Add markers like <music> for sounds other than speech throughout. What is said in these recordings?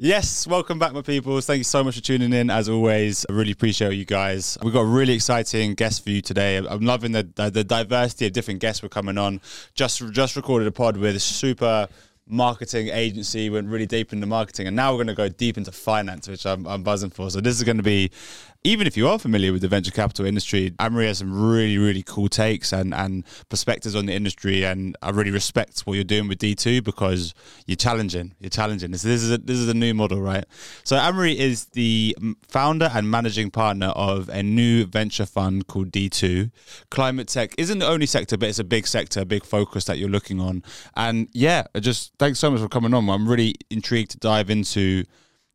Yes, welcome back, my peoples. Thank you so much for tuning in. As always, I really appreciate you guys. We've got a really exciting guest for you today. I'm loving the the, diversity of different guests we're coming on. Just just recorded a pod with super marketing agency. Went really deep into marketing, and now we're going to go deep into finance, which I'm, I'm buzzing for. So this is going to be even if you are familiar with the venture capital industry, Amory has some really, really cool takes and, and perspectives on the industry. And I really respect what you're doing with D2 because you're challenging. You're challenging. This, this is a, this is a new model, right? So Amory is the founder and managing partner of a new venture fund called D2. Climate tech isn't the only sector, but it's a big sector, a big focus that you're looking on. And yeah, just thanks so much for coming on. I'm really intrigued to dive into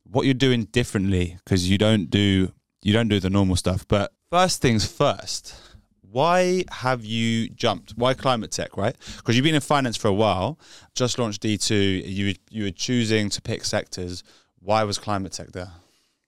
what you're doing differently because you don't do you don't do the normal stuff. But first things first, why have you jumped? Why climate tech, right? Because you've been in finance for a while, just launched D2, you, you were choosing to pick sectors. Why was climate tech there?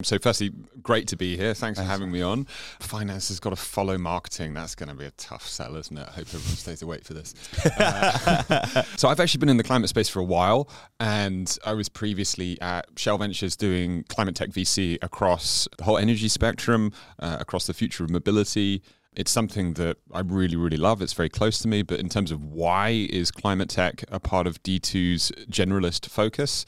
So, firstly, great to be here. Thanks, Thanks, for having me on. Finance has got to follow marketing. That's going to be a tough sell, isn't it? I hope everyone stays awake for this. Uh, <laughs> so, I've actually been in the climate space for a while, and I was previously at Shell Ventures doing climate tech VC across the whole energy spectrum, uh, across the future of mobility. It's something that I really, really love. It's very close to me. But in terms of why is climate tech a part of D2's generalist focus?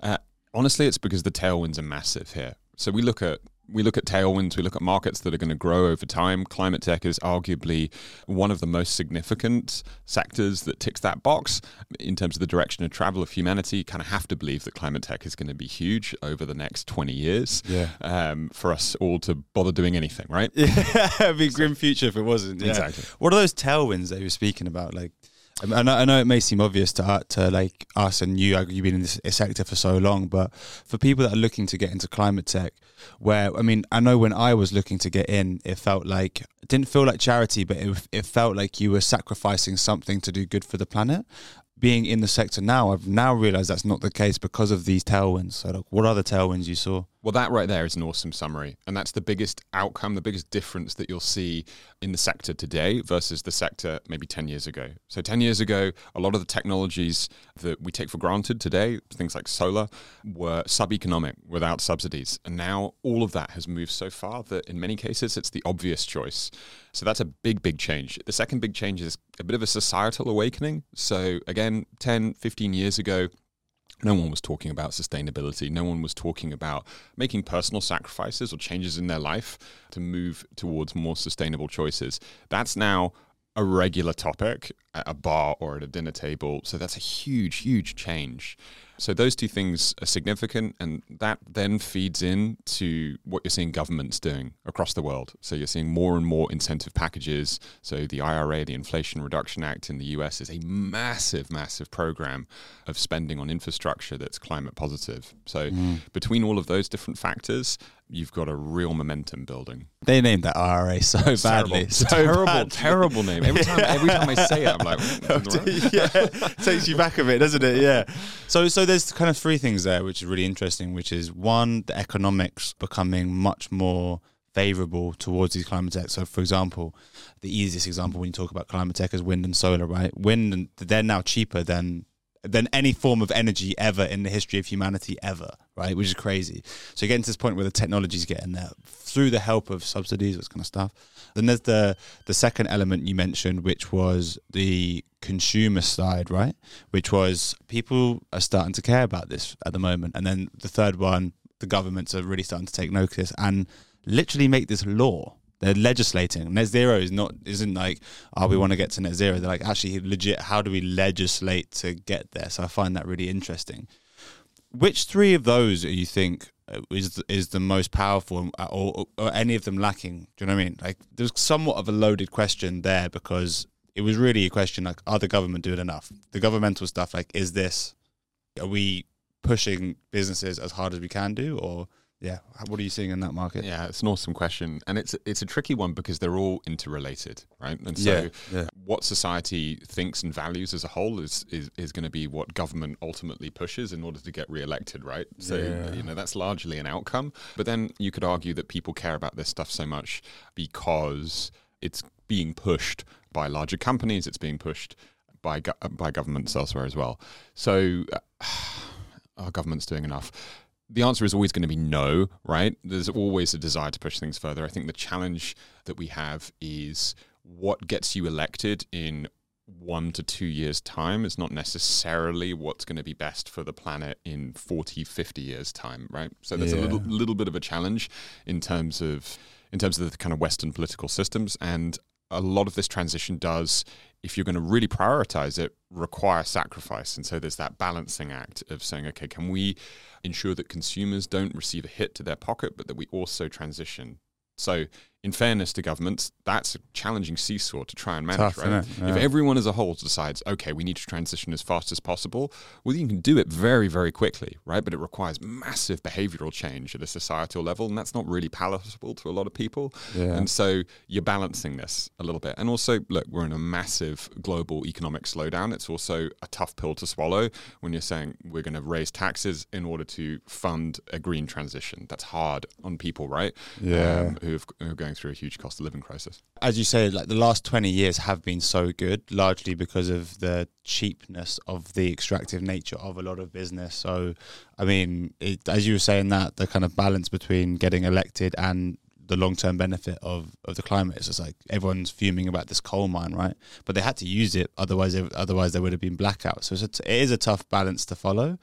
Uh, honestly, it's because the tailwinds are massive here. So we look at we look at tailwinds, we look at markets that are going to grow over time. Climate tech is arguably one of the most significant sectors that ticks that box in terms of the direction of travel of humanity. You kind of have to believe that climate tech is going to be huge over the next 20 years yeah. um, for us all to bother doing anything, right? Yeah, <laughs> it'd be a grim future if it wasn't. Yeah. Exactly. What are those tailwinds that you were speaking about? Like, I know, I know it may seem obvious to uh, to like us and you. You've been in this sector for so long, but for people that are looking to get into climate tech, where I mean, I know when I was looking to get in, it felt like it didn't feel like charity, but it, it felt like you were sacrificing something to do good for the planet being in the sector now, I've now realized that's not the case because of these tailwinds. So, like, what the tailwinds you saw? Well, that right there is an awesome summary. And that's the biggest outcome, the biggest difference that you'll see in the sector today versus the sector maybe 10 years ago. So, 10 years ago, a lot of the technologies that we take for granted today, things like solar, were sub economic without subsidies. And now all of that has moved so far that in many cases it's the obvious choice. So, that's a big, big change. The second big change is a bit of a societal awakening. So, again, 10, 15 years ago, no one was talking about sustainability. No one was talking about making personal sacrifices or changes in their life to move towards more sustainable choices. That's now a regular topic at a bar or at a dinner table. So that's a huge, huge change. So those two things are significant, and that then feeds into what you're seeing governments doing across the world. So you're seeing more and more incentive packages. So the IRA, the Inflation Reduction Act in the US, is a massive, massive program of spending on infrastructure that's climate positive. So mm. between all of those different factors, you've got a real momentum building. They named that IRA so it's badly. Terrible. So terrible, bad. terrible name. Every time, every time I say it, I'm like, <laughs> mm, yeah, <laughs> takes you back a bit, doesn't it? Yeah. So, so there's kind of three things there, which is really interesting. Which is one, the economics becoming much more favorable towards these climate tech. So, for example, the easiest example when you talk about climate tech is wind and solar, right? Wind, they're now cheaper than than any form of energy ever in the history of humanity ever, right? Which is crazy. So getting to this point where the technology is getting there through the help of subsidies, this kind of stuff. Then there's the the second element you mentioned, which was the consumer side, right? Which was people are starting to care about this at the moment. And then the third one, the governments are really starting to take notice and literally make this law they're legislating. Net zero is not isn't like oh we want to get to net zero. They're like actually legit. How do we legislate to get there? So I find that really interesting. Which three of those do you think uh, is is the most powerful, uh, or, or any of them lacking? Do you know what I mean? Like there's somewhat of a loaded question there because it was really a question like are the government doing enough? The governmental stuff like is this are we pushing businesses as hard as we can do or yeah, what are you seeing in that market? Yeah, it's an awesome question, and it's it's a tricky one because they're all interrelated, right? And so, yeah, yeah. what society thinks and values as a whole is is, is going to be what government ultimately pushes in order to get re-elected, right? So yeah. you know that's largely an outcome, but then you could argue that people care about this stuff so much because it's being pushed by larger companies, it's being pushed by go- by governments elsewhere as well. So, uh, <sighs> our government's doing enough the answer is always going to be no, right? There's always a desire to push things further. I think the challenge that we have is what gets you elected in one to two years' time is not necessarily what's going to be best for the planet in 40, 50 years' time, right? So there's Yeah. a little, little bit of a challenge in terms of in terms of the kind of Western political systems, and a lot of this transition does, if you're going to really prioritize it, require sacrifice. And so there's that balancing act of saying, okay, can we ensure that consumers don't receive a hit to their pocket, but that we also transition? So, in fairness to governments, that's a challenging seesaw to try and manage, Tough, right? isn't? If everyone as a whole decides, okay, we need to transition as fast as possible, well, you can do it very, very quickly, right? But it requires massive behavioral change at a societal level, and that's not really palatable to a lot of people. Yeah. And so you're balancing this a little bit. And also, look, we're in a massive global economic slowdown. It's also a tough pill to swallow when you're saying we're going to raise taxes in order to fund a green transition. That's hard on people, right? Yeah. Um, who've, who are going through a huge cost of living crisis. as you say, like the last 20 years have been so good, largely because of the cheapness of the extractive nature of a lot of business. So, I mean, it, as you were saying, that the kind of balance between getting elected and the long term benefit of, of the climate is just like everyone's fuming about this coal mine, right? But they had to use it, otherwise, otherwise there would have been blackouts. So it's a it is a tough balance to follow.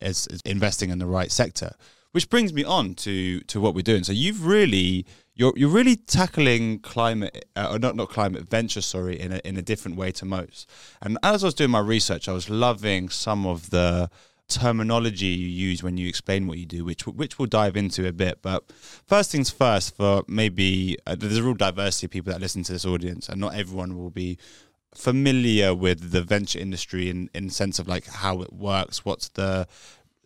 It's, it's investing in the right sector, which brings me on to to what we're doing. So you've really you're you're really tackling climate uh, or not not climate venture sorry in a in a different way to most. And as I was doing my research, I was loving some of the terminology you use when you explain what you do, which which we'll dive into a bit. But first things first, for maybe uh, there's a real diversity of people that listen to this audience, and not everyone will be familiar with the venture industry in in sense of like how it works, what's the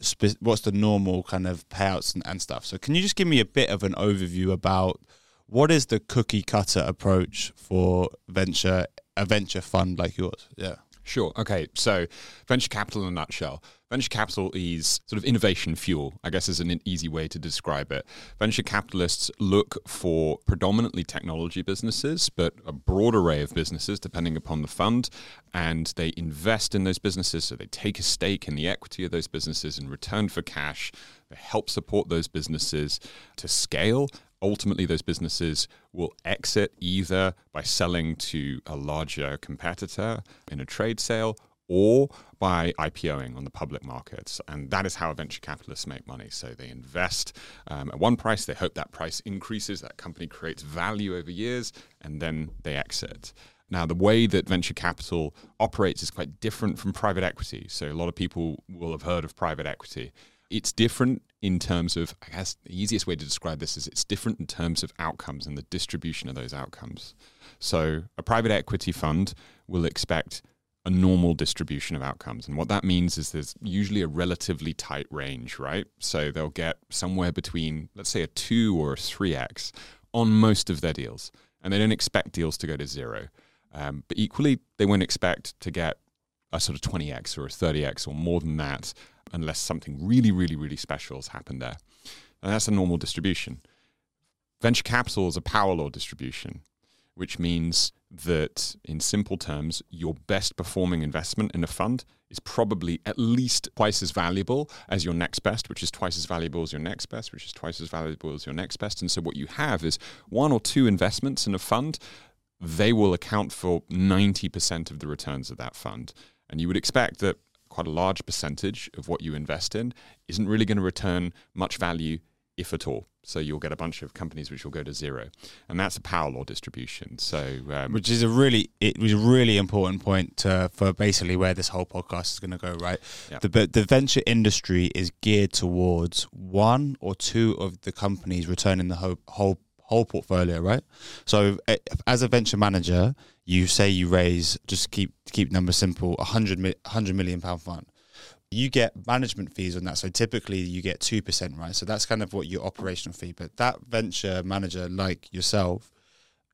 spe- what's the normal kind of payouts and, and stuff. So can you just give me a bit of an overview about what is the cookie cutter approach for venture a venture fund like yours? Yeah. Sure. Okay. So, venture capital in a nutshell. Venture capital is sort of innovation fuel, I guess is an easy way to describe it. Venture capitalists look for predominantly technology businesses, but a broad array of businesses depending upon the fund, and they invest in those businesses. So, they take a stake in the equity of those businesses in return for cash. They help support those businesses to scale ultimately those businesses will exit either by selling to a larger competitor in a trade sale or by IPOing on the public markets. And that is how venture capitalists make money. So they invest um, at one price, they hope that price increases, that company creates value over years, and then they exit. Now, the way that venture capital operates is quite different from private equity. So, a lot of people will have heard of private equity. It's different in terms of, I guess, the easiest way to describe this is it's different in terms of outcomes and the distribution of those outcomes. So, a private equity fund will expect a normal distribution of outcomes. And what that means is there's usually a relatively tight range, right? So, they'll get somewhere between, let's say, a 2 or a 3x on most of their deals. And they don't expect deals to go to zero. Um, but equally, they won't expect to get a sort of 20x or a 30x or more than that unless something really, really, really special has happened there. And that's a normal distribution. Venture capital is a power law distribution, which means that in simple terms, your best performing investment in a fund is probably at least twice as valuable as your next best, which is twice as valuable as your next best, which is twice as valuable as your next best. And so what you have is one or two investments in a fund, they will account for 90% of the returns of that fund. And you would expect that quite a large percentage of what you invest in isn't really going to return much value, if at all. So you'll get a bunch of companies which will go to zero, and that's a power law distribution. So um, Which is a really it was a really important point to, for basically where this whole podcast is going to go. Right, Yeah. the but the venture industry is geared towards one or two of the companies returning the whole whole whole portfolio. Right, so eh, as a venture manager, you say you raise just keep keep numbers simple a hundred 100 million pound fund. You get management fees on that. So typically you get 2%, right? So that's kind of what your operational fee. But that venture manager, like yourself,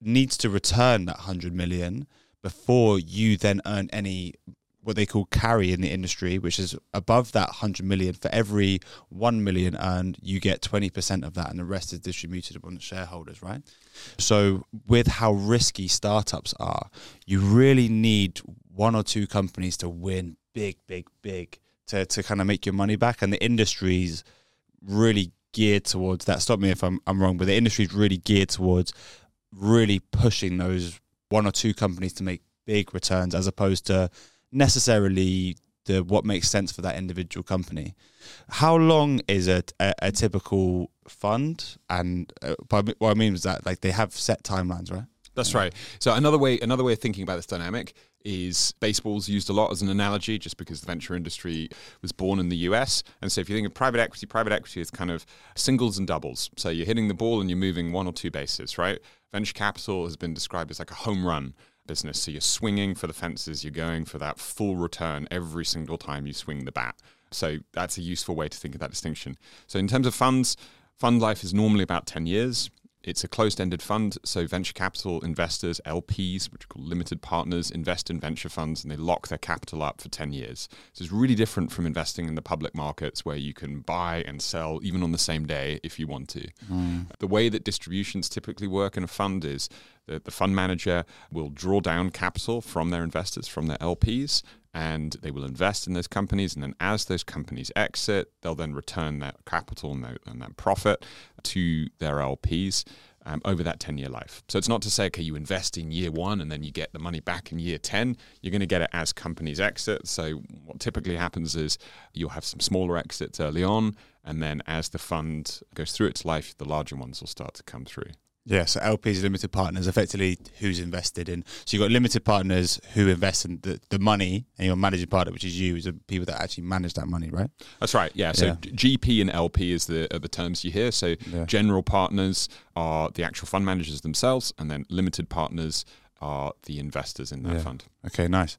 needs to return that 100 million before you then earn any what they call carry in the industry which is above that 100 million for every 1 million earned you get 20% of that and the rest is distributed upon the shareholders right so with how risky startups are you really need one or two companies to win big big big to, to kind of make your money back and the industries really geared towards that. Stop me if I'm I'm wrong, but the industry is really geared towards really pushing those one or two companies to make big returns as opposed to necessarily the what makes sense for that individual company. How long is a, a, a typical fund? And uh, what I mean is that like they have set timelines, right? That's right. So another way another way of thinking about this dynamic is baseball's used a lot as an analogy just because the venture industry was born in the US. And so if you think of private equity, private equity is kind of singles and doubles. So you're hitting the ball and you're moving one or two bases, right? Venture capital has been described as like a home run business. So you're swinging for the fences, you're going for that full return every single time you swing the bat. So that's a useful way to think of that distinction. So in terms of funds, fund life is normally about 10 years. It's a closed ended fund, so venture capital investors, LPs, which are called limited partners, invest in venture funds and they lock their capital up for 10 years. So it's really different from investing in the public markets where you can buy and sell even on the same day if you want to. Mm. The way that distributions typically work in a fund is that the fund manager will draw down capital from their investors, from their LPs, and they will invest in those companies. And then as those companies exit, they'll then return that capital and that, and that profit to their LPs. Um, over that 10 year life. So it's not to say, okay, you invest in year one and then you get the money back in year 10. You're going to get it as companies exit. So what typically happens is you'll have some smaller exits early on. And then as the fund goes through its life, the larger ones will start to come through. Yeah, so LPs, limited partners, effectively who's invested in. So you've got limited partners who invest in the, the money, and your managing partner, which is you, is the people that actually manage that money, right? That's right. Yeah. So yeah. GP and LP is the are the terms you hear. So yeah. general partners are the actual fund managers themselves, and then limited partners are the investors in that yeah. fund. Okay, nice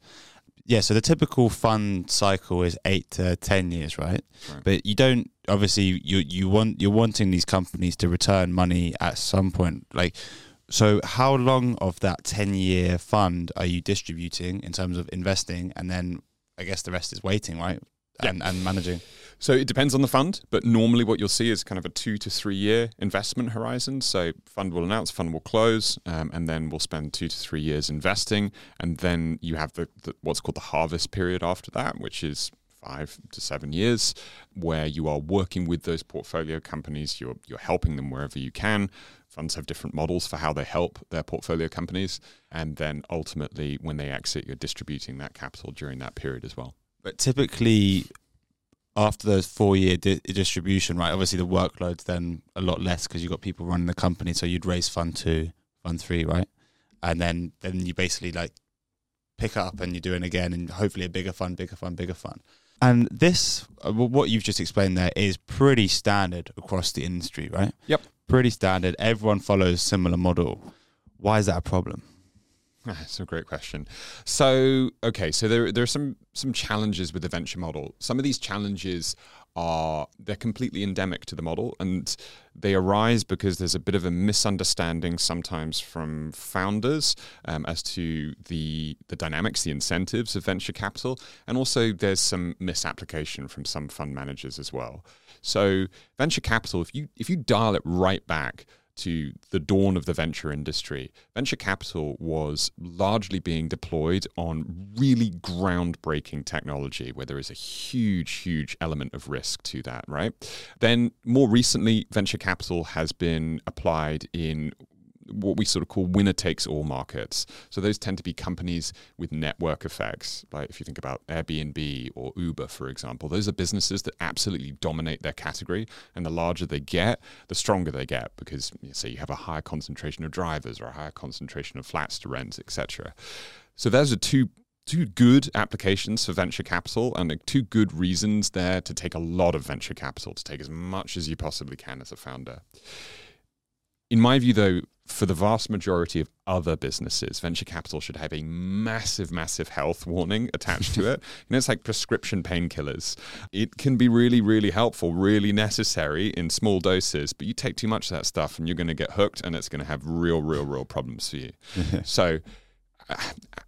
yeah, so the typical fund cycle is eight to ten years, right? right? But you don't obviously you you want you're wanting these companies to return money at some point. Like, so how long of that ten year fund are you distributing in terms of investing, and then I guess the rest is waiting, right? And, yeah. and managing. So it depends on the fund, but normally what you'll see is kind of a two to three year investment horizon. So fund will announce, fund will close, um, and then we'll spend two to three years investing, and then you have the, the what's called the harvest period after that, which is five to seven years, where you are working with those portfolio companies. You're you're helping them wherever you can. Funds have different models for how they help their portfolio companies, and then ultimately, when they exit, you're distributing that capital during that period as well. But typically, after those four year di- distribution, right? Obviously, the workload's then a lot less because you've got people running the company. So you'd raise fund two, fund three, right? And then then you basically like pick up and you're doing again, and hopefully a bigger fund, bigger fund, bigger fund. And this, uh, what you've just explained there, is pretty standard across the industry, right? Yep. Pretty standard. Everyone follows similar model. Why is that a problem? <laughs> That's a great question. So, okay, so there there are some some challenges with the venture model. Some of these challenges are they're completely endemic to the model and they arise because there's a bit of a misunderstanding sometimes from founders um, as to the the dynamics the incentives of venture capital and also there's some misapplication from some fund managers as well so venture capital if you if you dial it right back to the dawn of the venture industry, venture capital was largely being deployed on really groundbreaking technology where there is a huge, huge element of risk to that, right? Then more recently, venture capital has been applied in what we sort of call winner takes all markets. So those tend to be companies with network effects. Like if you think about Airbnb or Uber, for example, those are businesses that absolutely dominate their category. And the larger they get, the stronger they get because, you say, you have a higher concentration of drivers or a higher concentration of flats to rent, etc. So those are two two good applications for venture capital and two good reasons there to take a lot of venture capital, to take as much as you possibly can as a founder. In my view, though, for the vast majority of other businesses, venture capital should have a massive, massive health warning attached to it. <laughs> You know, it's like prescription painkillers. It can be really, really helpful, really necessary in small doses, but you take too much of that stuff and you're going to get hooked and it's going to have real, real, real problems for you. <laughs> so, uh,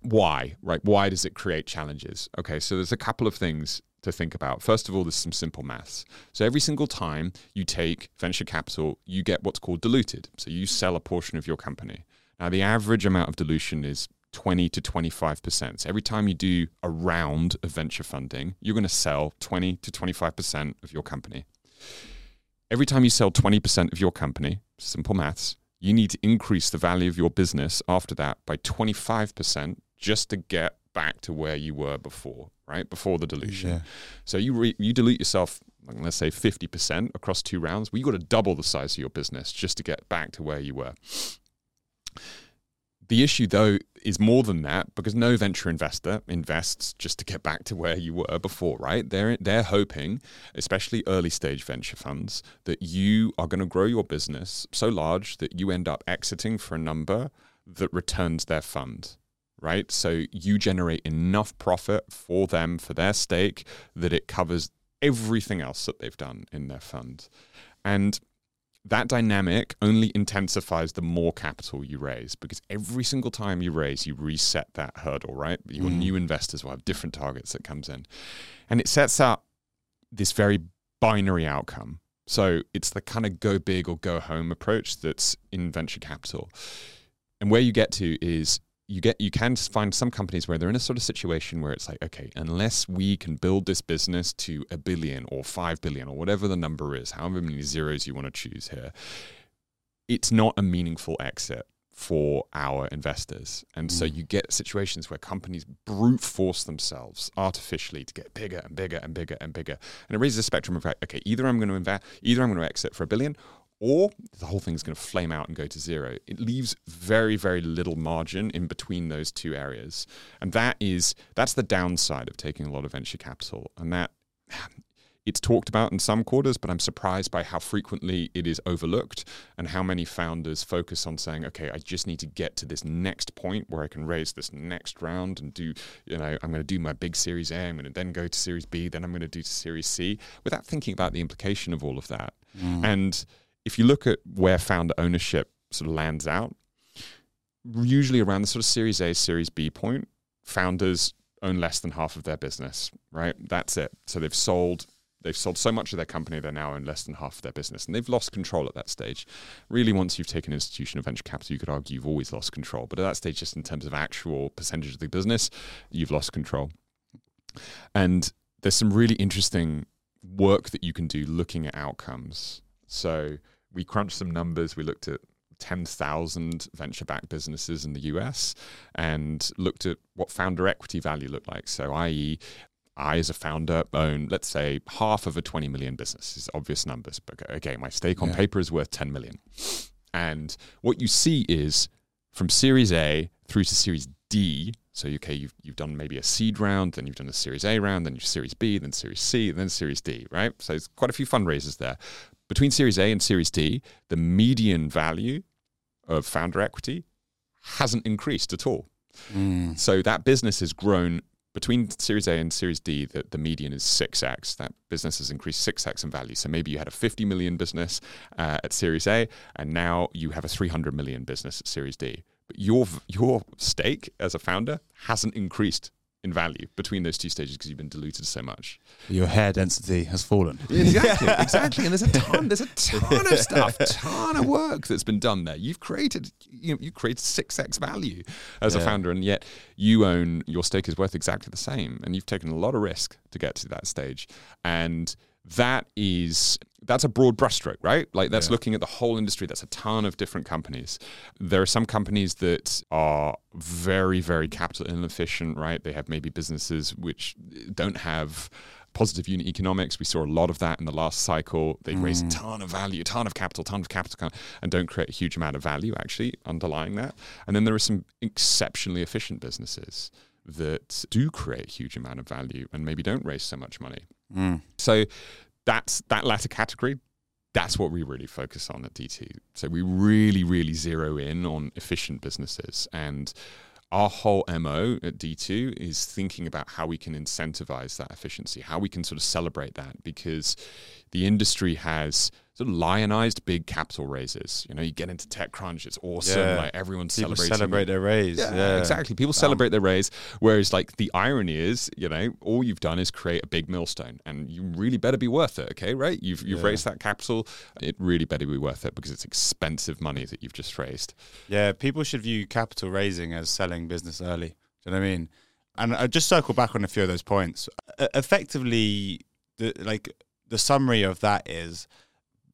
why, right? Why does it create challenges? Okay, so there's a couple of things to think about. First of all, there's some simple maths. So every single time you take venture capital, you get what's called diluted. So you sell a portion of your company. Now, the average amount of dilution is 20 to 25%. So every time you do a round of venture funding, you're going to sell 20 to 25% of your company. every time you sell 20% of your company, simple maths, you need to increase the value of your business after that by 25% just to get back to where you were before, right? Before the dilution. Yeah. So you re- you dilute yourself, let's say 50% across two rounds. Well, you got to double the size of your business just to get back to where you were. The issue, though, is more than that because no venture investor invests just to get back to where you were before, right? They're they're hoping, especially early stage venture funds, that you are going to grow your business so large that you end up exiting for a number that returns their fund, right? So you generate enough profit for them for their stake that it covers everything else that they've done in their fund, and that dynamic only intensifies the more capital you raise because every single time you raise you reset that hurdle right? Your Mm. new investors will have different targets that comes in. And it sets up this very binary outcome. So it's the kind of go big or go home approach that's in venture capital. And where you get to is you get you can find some companies where they're in a sort of situation where it's like okay unless we can build this business to a billion or 5 billion or whatever the number is however many zeros you want to choose here it's not a meaningful exit for our investors and so Mm. you get situations where companies brute force themselves artificially to get bigger and bigger and bigger and bigger and it raises a spectrum of like, okay either i'm going to invest either i'm going to exit for a billion or the whole thing's going to flame out and go to zero. It leaves very, very little margin in between those two areas, and that is that's the downside of taking a lot of venture capital, and that <sighs> it's talked about in some quarters, but I'm surprised by how frequently it is overlooked and how many founders focus on saying, okay, I just need to get to this next point where I can raise this next round and do, you know, I'm going to do my big series A, I'm going to then go to series B, then I'm going to do to series C, without thinking about the implication of all of that. Mm. And if you look at where founder ownership sort of lands out, usually around the sort of Series A, Series B point, founders own less than half of their business, right? That's it. So they've sold. They've sold so much of their company, they're now own less than half of their business. And they've lost control at that stage. Really, once you've taken institution of venture capital, you could argue you've always lost control. But at that stage, just in terms of actual percentage of the business, you've lost control. And there's some really interesting work that you can do looking at outcomes. So we crunched some numbers. We looked at 10,000 venture backed businesses in the US and looked at what founder equity value looked like. So, i.e., I, as a founder, own, let's say, half of a 20 million business. It's obvious numbers, but okay, my stake on Yeah. paper is worth 10 million. And what you see is from Series A through to Series D. So, okay, you've, you've done maybe a seed round, then you've done a Series A round, then you've Series B, then Series C, then Series D, right? So, it's quite a few fundraisers there. Between Series A and Series D, the median value of founder equity hasn't increased at all. Mm. So that business has grown between Series A and Series D. The, the median is six x. That business has increased six x in value. So maybe you had a fifty million business uh, at Series A, and now you have a three hundred million business at Series D. But your your stake as a founder hasn't increased in value between those two stages because you've been diluted so much. Your hair density has fallen. <laughs> Exactly, exactly. And there's a <laughs> ton, there's a ton of stuff, ton of work that's been done there. You've created, you know, you created six x value as a founder, and yet you own your stake is worth exactly the same, and you've taken a lot of risk to get to that stage, and that is that's a broad brushstroke, right? Like that's Yeah. looking at the whole industry. That's a ton of different companies. There are some companies that are very, very capital inefficient, right? They have maybe businesses which don't have positive unit economics. We saw a lot of that in the last cycle. They raise a Mm. ton of value, ton of capital, ton of capital, and don't create a huge amount of value actually underlying that. And then there are some exceptionally efficient businesses that do create a huge amount of value and maybe don't raise so much money. Mm. So that's that latter category. That's what we really focus on at D2. So we really, really zero in on efficient businesses. And our whole MO at D2 is thinking about how we can incentivize that efficiency, how we can sort of celebrate that because the industry has sort of lionized big capital raises. You know, you get into TechCrunch, it's awesome. Yeah. Like everyone's People celebrating. celebrate their raise. Yeah, Yeah, exactly. People um, celebrate their raise. Whereas, like, the irony is, you know, all you've done is create a big millstone, and you really better be worth it. Okay, right? You've you've Yeah. raised that capital. It really better be worth it because it's expensive money that you've just raised. Yeah, people should view capital raising as selling business early. Do you know what I mean? And I just circle back on a few of those points. Effectively, the like the summary of that is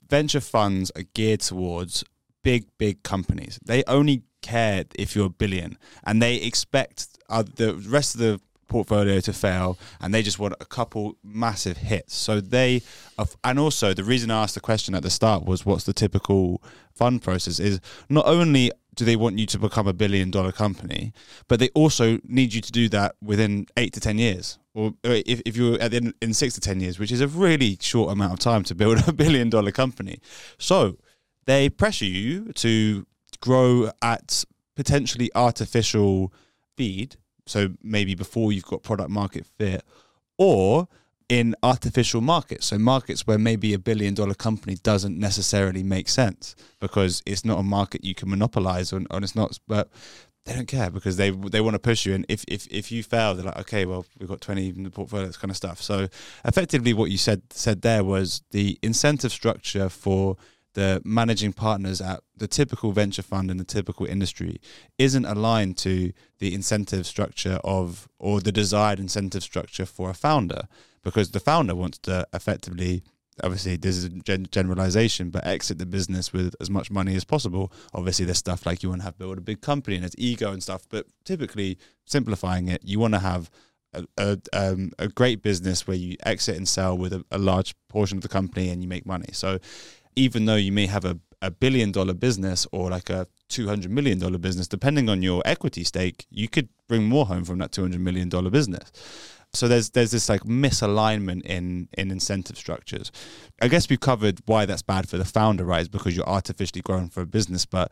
venture funds are geared towards big, big companies. They only care if you're a billion, and they expect uh, the rest of the portfolio to fail, and they just want a couple massive hits. So they, and also the reason I asked the question at the start was, what's the typical fund process? Is not only do they want you to become a billion dollar company, but they also need you to do that within eight to ten years, or uh, if, if you're at in six to ten years, which is a really short amount of time to build <laughs> a billion dollar company. So they pressure you to grow at potentially artificial feed. So maybe before you've got product market fit, or in artificial markets. So markets where maybe a billion dollar company doesn't necessarily make sense because it's not a market you can monopolize on, and it's not. But they don't care because they they want to push you. And if if if you fail, they're like, okay, well, we've got twenty in the portfolio, kind of stuff. So effectively, what you said said there was the incentive structure for the managing partners at the typical venture fund in the typical industry isn't aligned to the incentive structure of or the desired incentive structure for a founder because the founder wants to effectively obviously this is a gen- generalization but exit the business with as much money as possible obviously there's stuff like you want to have build a big company and it's ego and stuff but typically simplifying it you want to have a, a, um, a great business where you exit and sell with a, a large portion of the company and you make money so even though you may have a, a billion dollar business or like a $200 million business, depending on your equity stake, you could bring more home from that $200 million business. So there's there's this like misalignment in in incentive structures. I guess we've covered why that's bad for the founder, right? Is because you're artificially growing for a business, but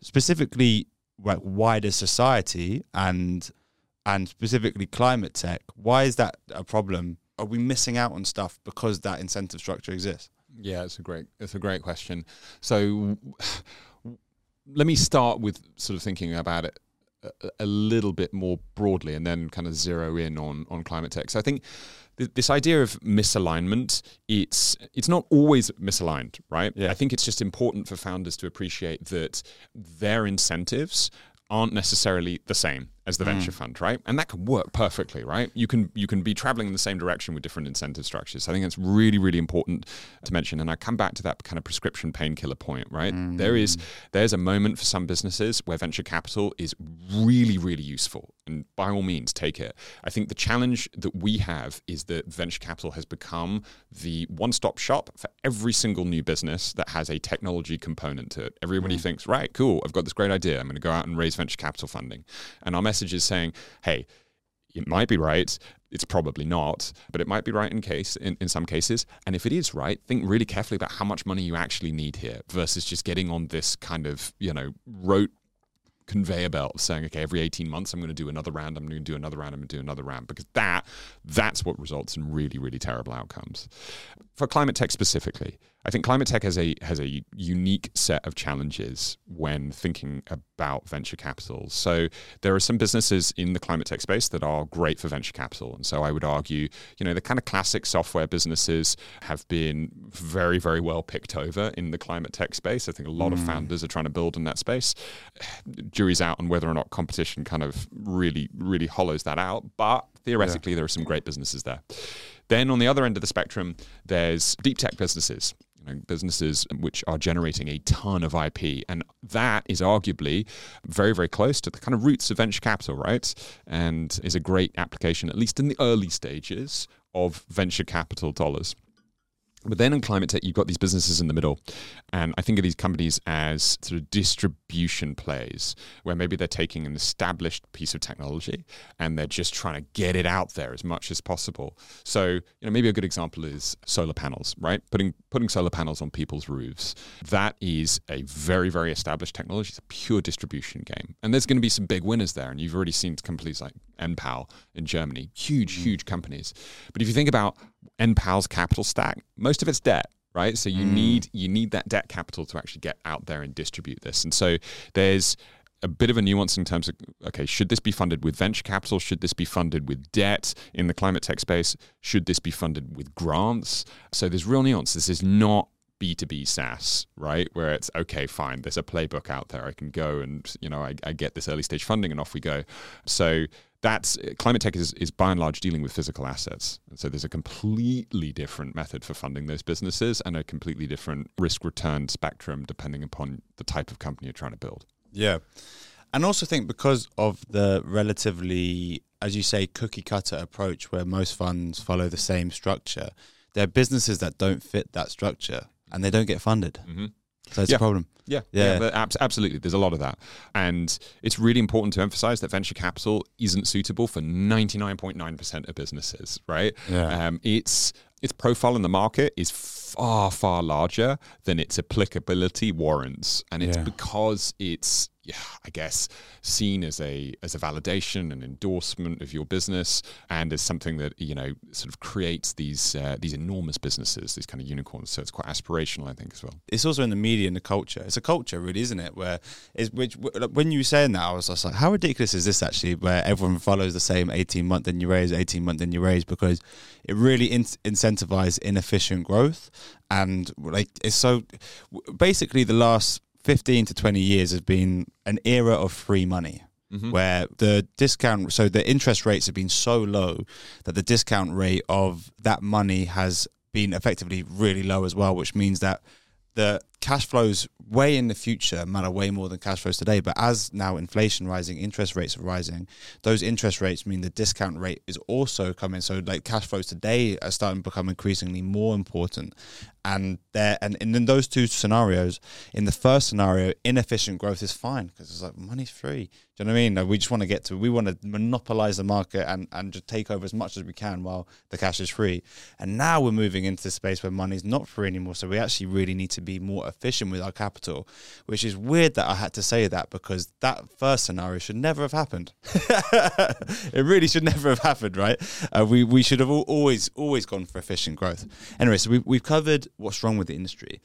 specifically like wider society and and specifically climate tech, why is that a problem? Are we missing out on stuff because that incentive structure exists? Yeah, it's a great it's a great question. So let me start with sort of thinking about it a, a little bit more broadly, and then kind of zero in on on climate tech. So I think this idea of misalignment it's it's not always misaligned right yeah. i think it's just important for founders to appreciate that their incentives aren't necessarily the same as the mm. venture fund, right? And that can work perfectly, right? You can you can be traveling in the same direction with different incentive structures. I think it's really really important to mention. And I come back to that kind of prescription painkiller point, right? Mm. There is there's a moment for some businesses where venture capital is really really useful, and by all means take it. I think the challenge that we have is that venture capital has become the one-stop shop for every single new business that has a technology component to it. Everybody mm. thinks, right, cool, I've got this great idea. I'm going to go out and raise venture capital funding, and our is saying, hey, it might be right. It's probably not, but it might be right in case in, in some cases. And if it is right, think really carefully about how much money you actually need here versus just getting on this kind of, you know, rote conveyor belt saying, okay, every 18 months I'm going to do another round, I'm going to do another round, I'm going to do another round, because that that's what results in really, really terrible outcomes. For climate tech specifically, I think climate tech has a has a unique set of challenges when thinking about venture capital. So there are some businesses in the climate tech space that are great for venture capital, and so I would argue, you know, the kind of classic software businesses have been very very well picked over in the climate tech space. I think a lot mm. of founders are trying to build in that space. Jury's out on whether or not competition kind of really really hollows that out, but theoretically yeah. there are some great businesses there. Then on the other end of the spectrum, there's deep tech businesses know, businesses which are generating a ton of IP. And that is arguably very, very close to the kind of roots of venture capital, right? And is a great application, at least in the early stages, of venture capital dollars. But then in climate tech, you've got these businesses in the middle. And I think of these companies as sort of distribution plays, where maybe they're taking an established piece of technology and they're just trying to get it out there as much as possible. So, you know, maybe a good example is solar panels, right? Putting putting solar panels on people's roofs. That is a very, very established technology. It's a pure distribution game. And there's going to be some big winners there. And you've already seen companies like Enpal in Germany, huge, mm. huge companies. But if you think about Enpal's capital stack, most of it's debt right? So you mm. need you need that debt capital to actually get out there and distribute this. And so there's a bit of a nuance in terms of okay should this be funded with venture capital? Should this be funded with debt in the climate tech space? Should this be funded with grants? So there's real nuance. This is not B2B SaaS, right? Where it's okay, fine, there's a playbook out there. I can go and, you know, I, I get this early stage funding and off we go. So that's climate tech is, is by and large dealing with physical assets. And so there's a completely different method for funding those businesses and a completely different risk return spectrum depending upon the type of company you're trying to build. Yeah. And also think because of the relatively, as you say, cookie cutter approach where most funds follow the same structure, there are businesses that don't fit that structure and they don't get funded. Mm-hmm. So it's Yeah. a problem. Yeah, Yeah. yeah, but abs- absolutely. There's a lot of that, and it's really important to emphasize that venture capital isn't suitable for 99.9% of businesses. Right? Yeah. Um, its its profile in the market is far far larger than its applicability warrants, and it's Yeah. because it's yeah, I guess seen as a as a validation and endorsement of your business, and as something that you know sort of creates these uh, these enormous businesses, these kind of unicorns. So it's quite aspirational, I think, as well. it's also in the media and the culture. It's a culture, really, isn't it? Where is which when you were saying that, I was just like, how ridiculous is this actually? Where everyone follows the same eighteen month then you raise, eighteen month then you raise, because it really in- incentivizes inefficient growth, and like it's so. Basically, the last fifteen to twenty years has been an era of free money. Mm-hmm. Where the discount, so the interest rates have been so low that the discount rate of that money has been effectively really low as well, which means that the cash flows way in the future matter way more than cash flows today. But as now inflation rising, interest rates are rising, those interest rates mean the discount rate is also coming. So like cash flows today are starting to become increasingly more important. And there and, in those two scenarios, in the first scenario, inefficient growth is fine because it's like money's free. Do you know what I mean? Like, we just want to get to we want to monopolize the market and, and just take over as much as we can while the cash is free. And now we're moving into the space where money's not free anymore. So we actually really need to be more efficient with our capital, which is weird that I had to say that because that first scenario should never have happened. <laughs> it really should never have happened, right? Uh, we we should have al- always always gone for efficient growth. Anyway, so we, we've covered what's wrong with the industry.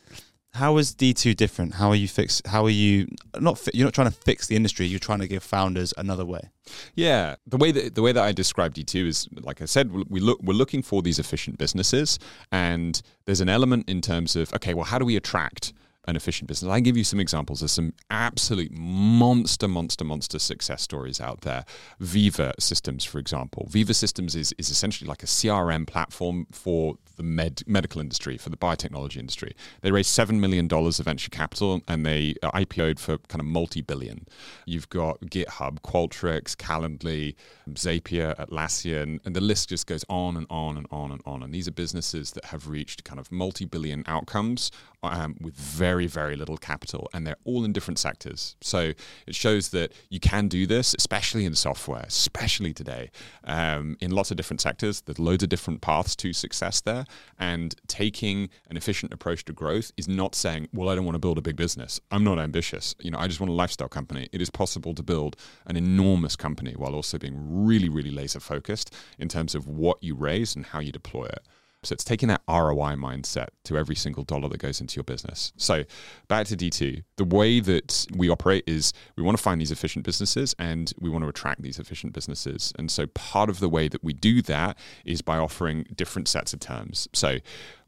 How is D two different? How are you fix? How are you not? Fi- you're not trying to fix the industry. You're trying to give founders another way. Yeah, the way that the way that I described D2 is, like I said, we look we're looking for these efficient businesses, and there's an element in terms of okay, well, how do we attract an efficient business? I give you some examples. There's some absolute monster, monster, monster success stories out there. Veeva Systems, for example, Veeva Systems is is essentially like a CRM platform for the med medical industry, for the biotechnology industry. They raised seven million dollars of venture capital, and they uh, IPO'd for kind of multi-billion. You've got GitHub, Qualtrics, Calendly, Zapier, Atlassian, and the list just goes on and on and on and on. And these are businesses that have reached kind of multi-billion outcomes um, with very, very little capital, and they're all in different sectors. So it shows that you can do this, especially in software, especially today, um, in lots of different sectors. There's loads of different paths to success there, and taking an efficient approach to growth is not saying, "Well, I don't want to build a big business. I'm not ambitious. You know, I just want a lifestyle company." It is possible to build an enormous company while also being really, really laser focused in terms of what you raise and how you deploy it. So it's taking that ROI mindset to every single dollar that goes into your business. So back to D2, the way that we operate is we want to find these efficient businesses and we want to attract these efficient businesses. And so part of the way that we do that is by offering different sets of terms. So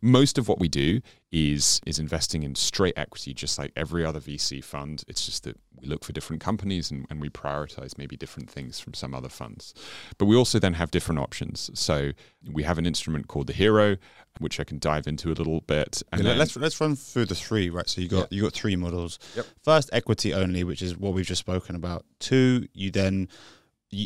most of what we do is is investing in straight equity, just like every other VC fund. It's just that we look for different companies and, and we prioritize maybe different things from some other funds. But we also then have different options. So we have an instrument called the Hero, which I can dive into a little bit. And Yeah, then- let's let's run through the three, right? So you got you got three models. Yep. First, equity only, which is what we've just spoken about. Two, you then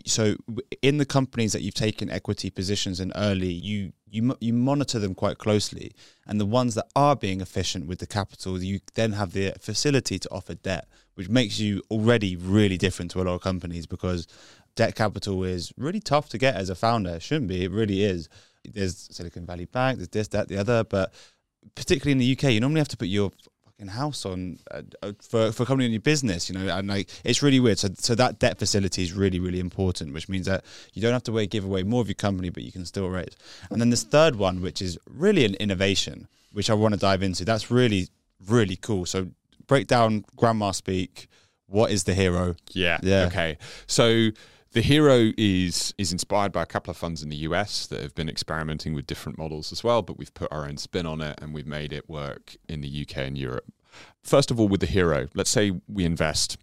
so in the companies that you've taken equity positions in early, you you you monitor them quite closely, and the ones that are being efficient with the capital, you then have the facility to offer debt, which makes you already really different to a lot of companies because debt capital is really tough to get as a founder. It shouldn't be. It really is. There's Silicon Valley Bank. There's this, that, the other, but particularly in the UK, you normally have to put your fucking house on uh, uh, for for a company in your business, you know, and like it's really weird. So so that debt facility is really really important, which means that you don't have to wait, give away more of your company, but you can still raise. And then this third one, which is really an innovation, which I want to dive into. That's really really cool. So break down grandma speak. What is the hero? Yeah. Yeah. Okay. So The Hero is is inspired by a couple of funds in the US that have been experimenting with different models as well, but we've put our own spin on it and we've made it work in the UK and Europe. First of all, with the Hero, let's say we invest,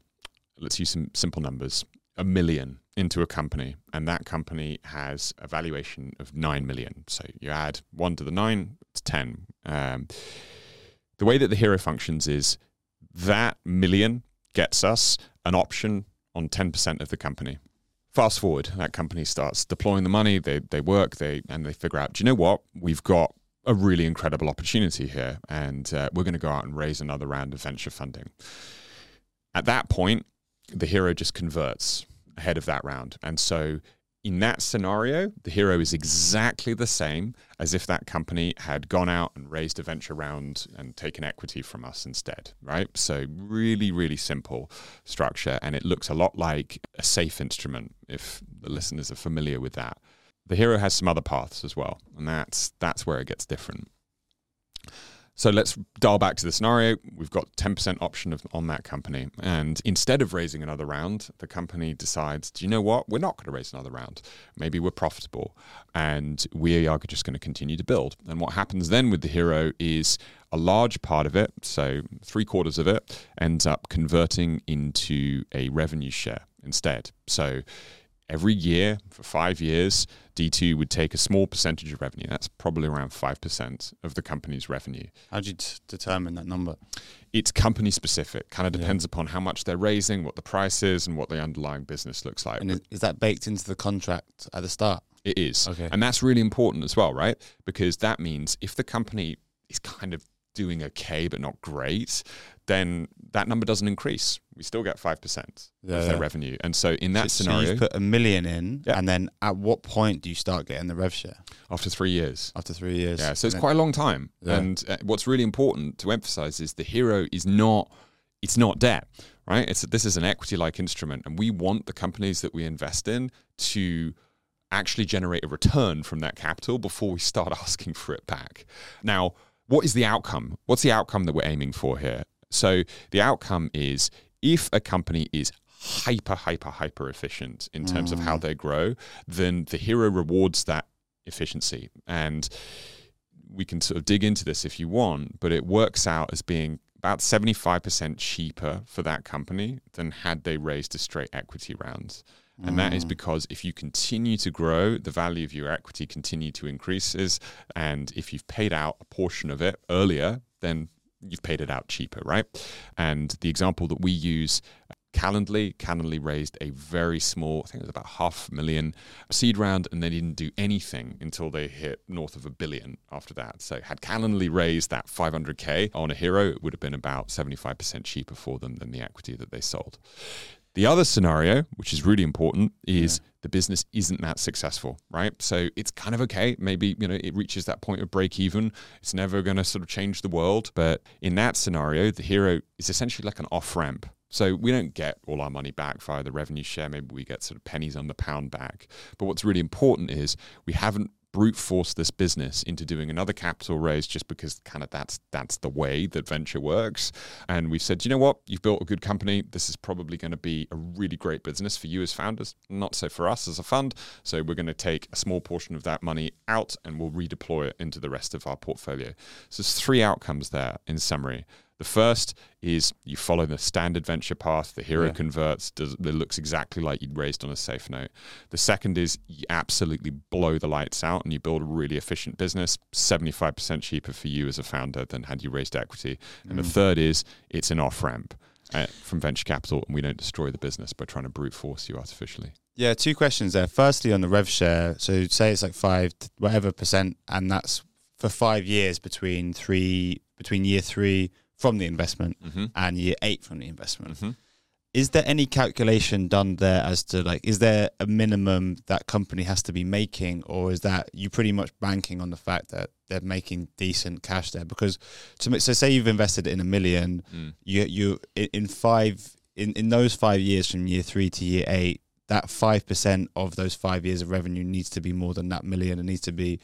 let's use some simple numbers, a million into a company, and that company has a valuation of nine million. So you add one to the nine, it's ten. Um, the way that the Hero functions is that million gets us an option on 10% of the company. Fast forward, that company starts deploying the money, they, they work, they and they figure out, do you know what? We've got a really incredible opportunity here, and uh, we're going to go out and raise another round of venture funding. At that point, the hero just converts ahead of that round. And so in that scenario, the hero is exactly the same as if that company had gone out and raised a venture round and taken equity from us instead, right? So, really, really simple structure. And it looks a lot like a safe instrument, if the listeners are familiar with that. The hero has some other paths as well, and that's that's where it gets different. So let's dial back to the scenario. We've got 10% option of, on that company. And instead of raising another round, the company decides, do you know what? We're not going to raise another round. Maybe we're profitable and we are just going to continue to build. And what happens then with the hero is a large part of it, so three quarters of it, ends up converting into a revenue share instead. So every year for five years, D2 would take a small percentage of revenue. That's probably around 5% of the company's revenue. How do you t- determine that number? It's company specific, kind of depends yeah. upon how much they're raising, what the price is, and what the underlying business looks like. And is, is that baked into the contract at the start? It is. Okay. And that's really important as well, right? Because that means if the company is kind of doing okay but not great, then that number doesn't increase. We still get five percent yeah, of their yeah. revenue. And so in that so, scenario, so you put a million in, yeah. and then at what point do you start getting the rev share? After three years. After three years. Yeah. So it's quite a long time. And uh, what's really important to emphasize is the hero is not. It's not debt, right? It's this is an equity-like instrument, and we want the companies that we invest in to actually generate a return from that capital before we start <laughs> asking for it back. Now what is the outcome? What's the outcome that we're aiming for here? So the outcome is if a company is hyper, hyper, hyper efficient in terms mm. of how mm. they grow, then the hero rewards that efficiency. And we can sort of dig into this if you want, but it works out as being about 75% cheaper for that company than had they raised a straight equity round. And that is mm. because if you continue to grow, the value of your equity continue to increases. And if you've paid out a portion of it earlier, then you've paid it out cheaper, right? And the example that we use Calendly, Calendly raised a very small, I think it was about half a million seed round, and they didn't do anything until they hit north of a billion after that. So, had Calendly raised that 500k on a hero, it would have been about 75% cheaper for them than the equity that they sold. The other scenario, which is really important, is yeah. the business isn't that successful, right? So it's kind of okay. Maybe, you know, it reaches that point of break even. It's never going to sort of change the world. But in that scenario, the hero is essentially like an off ramp. So we don't get all our money back via the revenue share. Maybe we get sort of pennies on the pound back. But what's really important is we haven't brute force this business into doing another capital raise just because kind of that's that's the way that venture works. And we've said you know what? You've built a good company. This is probably going to be a really great business for you as founders not so for us as a fund. So we're going to take a small portion of that money out and we'll redeploy it into the rest of our portfolio. So there's three outcomes there in summary the first is you follow the standard venture path. The hero yeah. converts. Does, it looks exactly like you'd raised on a safe note. The second is you absolutely blow the lights out and you build a really efficient business, 75% cheaper for you as a founder than had you raised equity. And mm. the third is it's an off ramp. Uh, from venture capital, and we don't destroy the business by trying to brute force you artificially. Yeah, two questions there. Firstly, on the rev share, so say it's like five, whatever percent, and that's for five years between three, between year three from the investment mm-hmm. and year eight from the investment. Mm-hmm. Is there any calculation done there as to like, is there a minimum that company has to be making, or is that you pretty much banking on the fact that they're making decent cash there? Because to so say you've invested in a million, mm. you you in five in in those five years from year three to year eight, that five percent of those five years of revenue needs to be more than that million. It needs to be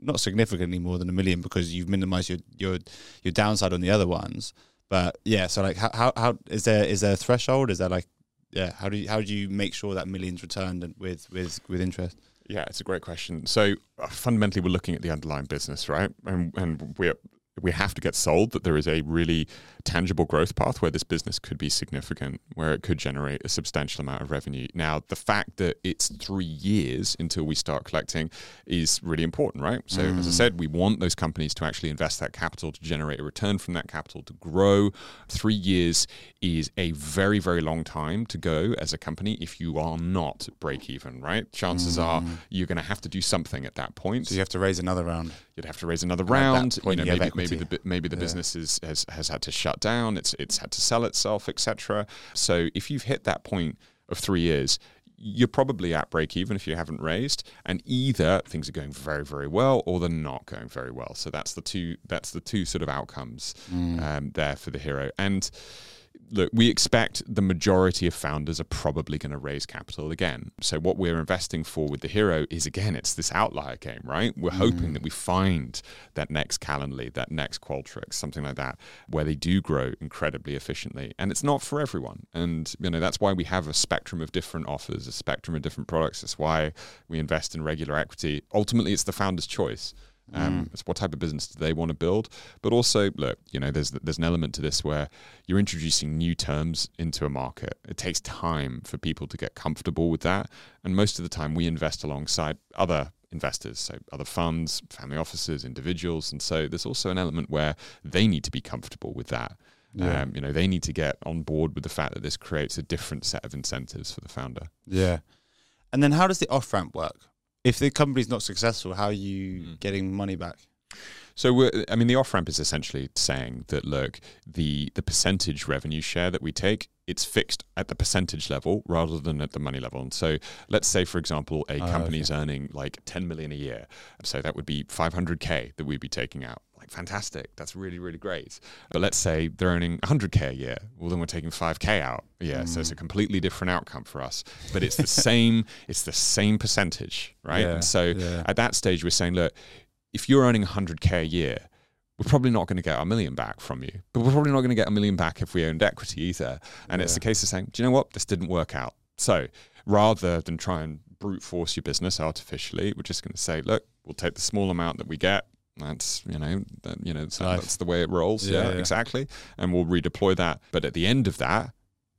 not significantly more than a million because you've minimized your your your downside on the other ones. But yeah, so like how how, how is there is there a threshold? Is there like yeah, how do you how do you make sure that millions returned with with with interest? Yeah, it's a great question. So uh, fundamentally, we're looking at the underlying business, right? And and we're we have to get sold that there is a really tangible growth path where this business could be significant, where it could generate a substantial amount of revenue. Now, the fact that it's three years until we start collecting is really important, right? So, mm. as I said, we want those companies to actually invest that capital to generate a return from that capital to grow. Three years is a very, very long time to go as a company if you are not break even, right? Chances mm. are you're going to have to do something at that point. So, you have to raise another round. You'd have to raise another round. You know, maybe, maybe the maybe the yeah. business is, has has had to shut down. It's it's had to sell itself, etc. So if you've hit that point of three years, you're probably at break even if you haven't raised and either things are going very very well or they're not going very well so that's the two that's the two sort of outcomes mm. um, there for the hero and look, we expect the majority of founders are probably going to raise capital again. So what we're investing for with the hero is again, it's this outlier game, right? We're mm. hoping that we find that next Calendly, that next Qualtrics, something like that, where they do grow incredibly efficiently. And it's not for everyone. And you know, that's why we have a spectrum of different offers, a spectrum of different products. That's why we invest in regular equity. Ultimately, it's the founder's choice. Um, mm. It's what type of business do they want to build? But also, look, you know, there's there's an element to this where you're introducing new terms into a market. It takes time for people to get comfortable with that, and most of the time, we invest alongside other investors, so other funds, family offices, individuals, and so there's also an element where they need to be comfortable with that. Yeah. Um, you know, they need to get on board with the fact that this creates a different set of incentives for the founder. Yeah. And then how does the off ramp work? If the company's not successful, how are you mm. getting money back? So I mean, the off ramp is essentially saying that look, the the percentage revenue share that we take, it's fixed at the percentage level rather than at the money level. And so, let's say, for example, a oh, company is okay. earning like 10 million a year, so that would be 500k that we'd be taking out fantastic. That's really really great. But let's say they're earning 100k a year. Well then we're taking 5k out. Yeah mm. so it's a mm. completely different outcome for us. But it's the <laughs> same it's the same percentage right? Yeah, and so yeah. at that stage we're saying look if you're earning 100k a year we're probably not going to get a million back from you. But we're probably not going to get a million back if we owned equity either. And yeah. it's the case of saying do you know what? This didn't work out. So rather than try and brute force your business artificially we're just going to say look we'll take the small amount that we get that's you know that, you know that's, that's, the way it rolls. Yeah, yeah, yeah, exactly. And we'll redeploy that. But at the end of that,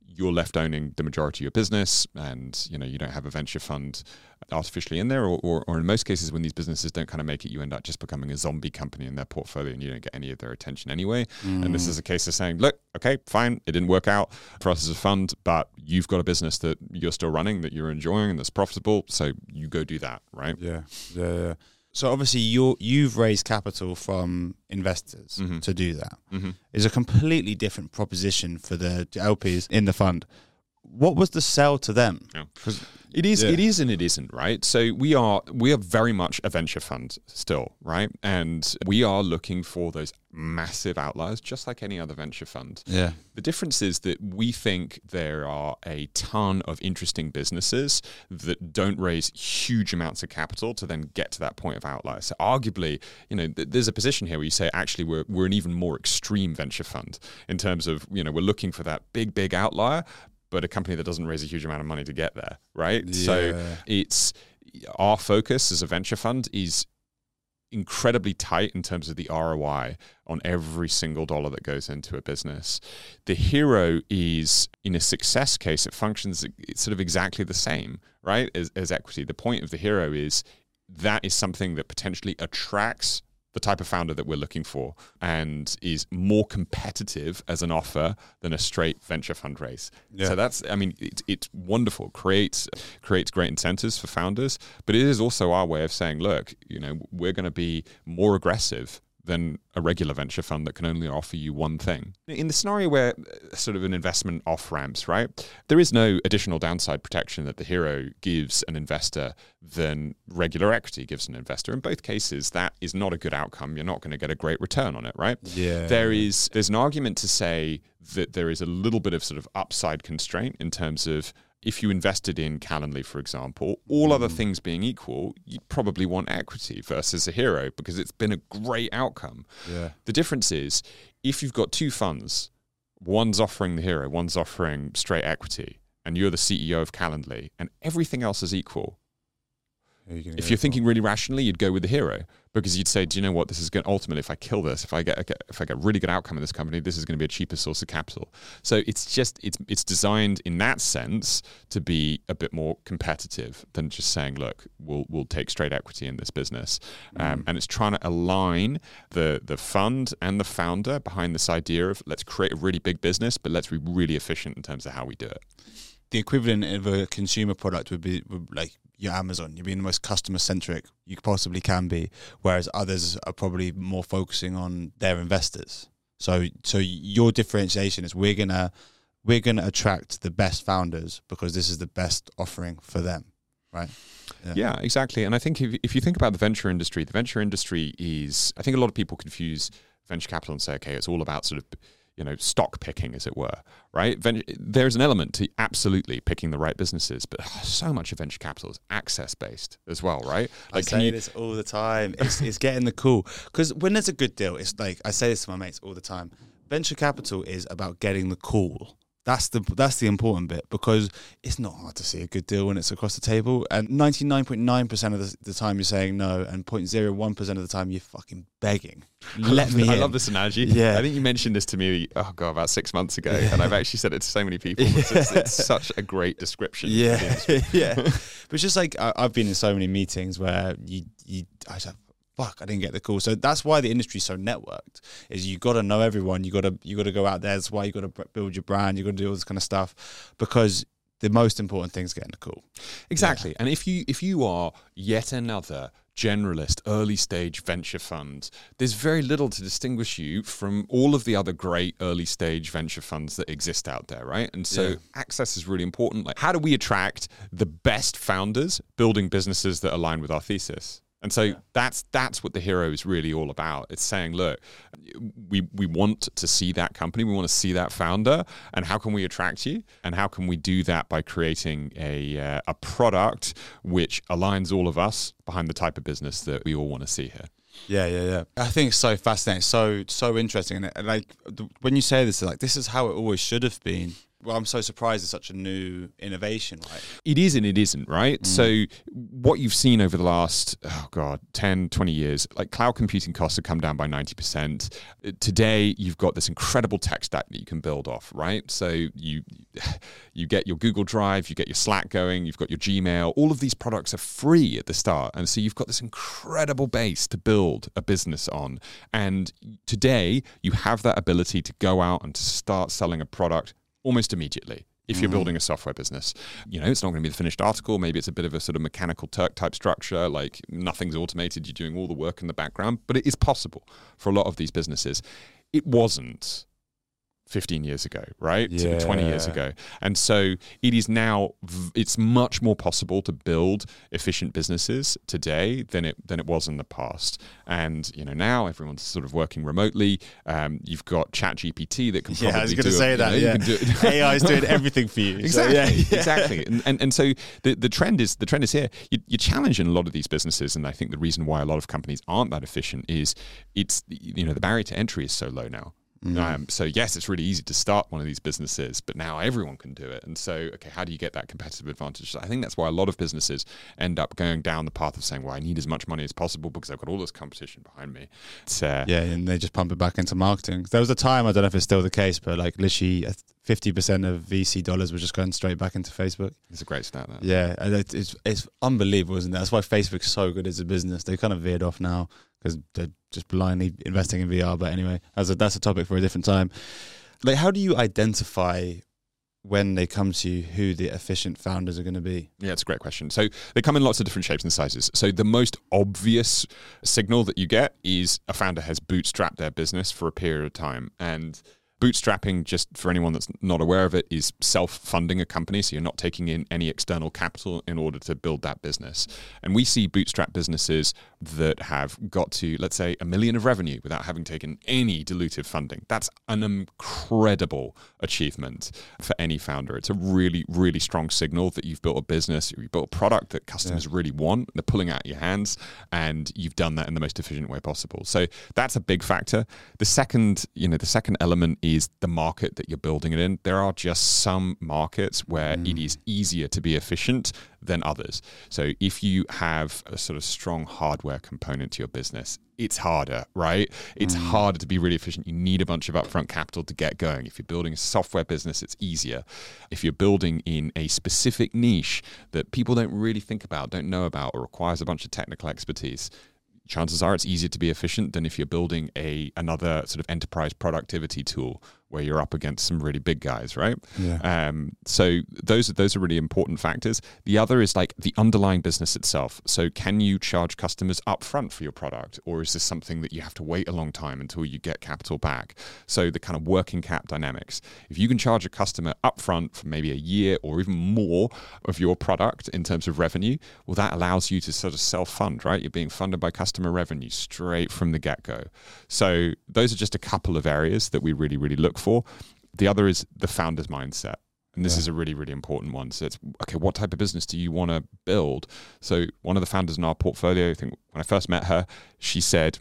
you're left owning the majority of your business, and you know you don't have a venture fund artificially in there, or, or, or in most cases when these businesses don't kind of make it, you end up just becoming a zombie company in their portfolio, and you don't get any of their attention anyway. Mm. And this is mm. a case of saying, look, okay, fine, it didn't work out for us as a fund, but you've got a business that you're still running, that you're enjoying, and that's profitable, so you go do that, right? Yeah, yeah, yeah. So obviously you you've raised capital from investors mm-hmm. to do that. Mm-hmm. It's a completely different proposition for the LPs in the fund. What was the sell to them? Yeah. It is, yeah. it is, and it isn't, right? So we are, we are very much a venture fund still, right? And we are looking for those massive outliers, just like any other venture fund. Yeah. The difference is that we think there are a ton of interesting businesses that don't raise huge amounts of capital to then get to that point of outlier. So arguably, you know, th- there's a position here where you say actually we're we're an even more extreme venture fund in terms of you know we're looking for that big big outlier, but a company that doesn't raise a huge amount of money to get there, right? Yeah. So it's our focus as a venture fund is incredibly tight in terms of the ROI on every single dollar that goes into a business. The hero is in a success case, it functions sort of exactly the same, right? As, as equity. The point of the hero is that is something that potentially attracts the type of founder that we're looking for and is more competitive as an offer than a straight venture fundraise. Yeah. So that's, I mean, it, it's wonderful. creates creates great incentives for founders, but it is also our way of saying, look, you know, we're going to be more aggressive than a regular venture fund that can only offer you one thing. In the scenario where uh, sort of an investment off ramps, right, there is no additional downside protection that the hero gives an investor than regular equity gives an investor. In both cases, that is not a good outcome. You're not going to get a great return on it, right? Yeah. There is there's an argument to say that there is a little bit of sort of upside constraint in terms of if you invested in Calendly, for example, all mm. other things being equal, you'd probably want equity versus a hero because it's been a great outcome. Yeah. The difference is if you've got two funds, one's offering the hero, one's offering straight equity, and you're the CEO of Calendly and everything else is equal, you if you're thinking really rationally, you'd go with the hero because you'd say, "Do you know what? This is going ultimately, if I kill this, if I get if I get a really good outcome in this company, this is going to be a cheaper source of capital." So it's just it's it's designed in that sense to be a bit more competitive than just saying, "Look, we'll we'll take straight equity in this business," um, and it's trying to align the the fund and the founder behind this idea of let's create a really big business, but let's be really efficient in terms of how we do it. The equivalent of a consumer product would be would like your Amazon. You're being the most customer centric you possibly can be, whereas others are probably more focusing on their investors. So, so your differentiation is we're gonna we're gonna attract the best founders because this is the best offering for them, right? Yeah, exactly. And I think if, if you think about the venture industry, the venture industry is, I think a lot of people confuse venture capital and say, okay, it's all about sort of, you know, stock picking, as it were, right? There's an element to absolutely picking the right businesses, but ah, so much of venture capital is access based as well, right? I say this all the time. It's, it's getting the cool because when there's a good deal, it's like I say this to my mates all the time. Venture capital is about getting the cool. That's the that's the important bit because it's not hard to see a good deal when it's across the table. And ninety nine point nine percent of the, the time you're saying no, and 0.01 percent of the time you're fucking begging. Let me. I in. love this analogy. Yeah. I think you mentioned this to me, oh God, about six months ago. And I've actually said it to so many people. It's, it's, <laughs> it's such a great description. Yeah, <laughs> yeah. But it's just like I, I've been in so many meetings where you, you, I like, fuck, I didn't get the call. So that's why the industry's so networked. Is you got to know everyone. You got to, you got to go out there. That's why you got to build your brand. You got to do all this kind of stuff because the most important thing is getting the call. Exactly. And if you if you are yet another generalist early stage venture fund, there's very little to distinguish you from all of the other great early stage venture funds that exist out there, right? And so Yeah. access is really important. Like how do we attract the best founders building businesses that align with our thesis? And so that's that's what the hero is really all about. It's saying, look, we we want to see that company, we want to see that founder, and how can we attract you? And how can we do that by creating a uh, a product which aligns all of us behind the type of business that we all want to see here? Yeah, yeah, yeah. I think it's so fascinating, so so interesting, and like when you say this, like this is how it always should have been. Well, I'm so surprised it's such a new innovation, right? It is and it isn't, right? So what you've seen over the last, oh God, 10, 20 years, like cloud computing costs have come down by 90%. Uh, Today, you've got this incredible tech stack that you can build off, right? So you you get your Google Drive, you get your Slack going, you've got your Gmail. All of these products are free at the start. And so you've got this incredible base to build a business on. And today, you have that ability to go out and to start selling a product almost immediately if you're mm-hmm. building a software business. You know, it's not going to be the finished article. Maybe it's a bit of a sort of mechanical Turk type structure, like nothing's automated, you're doing all the work in the background, but it is possible for a lot of these businesses. It wasn't 15 years ago, right? To 20 years ago. And so it is now it's much more possible to build efficient businesses today than it than it was in the past. And you know, now everyone's sort of working remotely. Um, you've got ChatGPT that can probably Yeah, I was going to say you that. know, you yeah, can do <laughs> AI is doing everything for you. Exactly, yeah, yeah. exactly, and, and and so the the trend is the trend is here. You, you're challenging a lot of these businesses, and I think the reason why a lot of companies aren't that efficient is it's you know the barrier to entry is so low now. Um, so yes, it's really easy to start one of these businesses, but now everyone can do it. And so, okay, how do you get that competitive advantage? I think that's why a lot of businesses end up going down the path of saying, "Well, I need as much money as possible because I've got all this competition behind me." Uh, Yeah, and they just pump it back into marketing. There was a time I don't know if it's still the case, but like literally fifty percent of VC dollars were just going straight back into Facebook. it's a great stat. That. Yeah, and it's it's unbelievable, isn't it? That's why Facebook's so good as a business. They kind of veered off now because they're just blindly investing in VR. But anyway, that's a that's a topic for a different time. Like, how do you identify when they come to you who the efficient founders are going to be? Yeah, it's a great question. So they come in lots of different shapes and sizes. So the most obvious signal that you get is a founder has bootstrapped their business for a period of time. And bootstrapping, just for anyone that's not aware of it, is self funding a company. So you're not taking in any external capital in order to build that business. And we see bootstrap businesses that have got to, let's say, a million of revenue without having taken any dilutive funding. That's an incredible achievement for any founder. It's a really, really strong signal that you've built a business, you've built a product that customers really want, they're pulling out your hands, and you've done that in the most efficient way possible. So that's a big factor. The second, you know, the second element is the market that you're building it in. There are just some markets where it is mm. easier to be efficient than others. So if you have a sort of strong hardware component to your business, it's harder, right? It's mm. harder to be really efficient. You need a bunch of upfront capital to get going. If you're building a software business, it's easier. If you're building in a specific niche that people don't really think about, don't know about, or requires a bunch of technical expertise, chances are it's easier to be efficient than if you're building a another sort of enterprise productivity tool where you're up against some really big guys, right? Yeah. Um, so those are those are really important factors. The other is like the underlying business itself. So can you charge customers upfront for your product, or is this something that you have to wait a long time until you get capital back? So the kind of working cap dynamics. If you can charge a customer upfront for maybe a year or even more of your product in terms of revenue, well, that allows you to sort of self fund, right? You're being funded by customer revenue straight from the get go. So those are just a couple of areas that we really really look for. The other is the founder's mindset. And this Yeah. is a really, really important one. So it's okay, what type of business do you want to build? So one of the founders in our portfolio, I think when I first met her, she said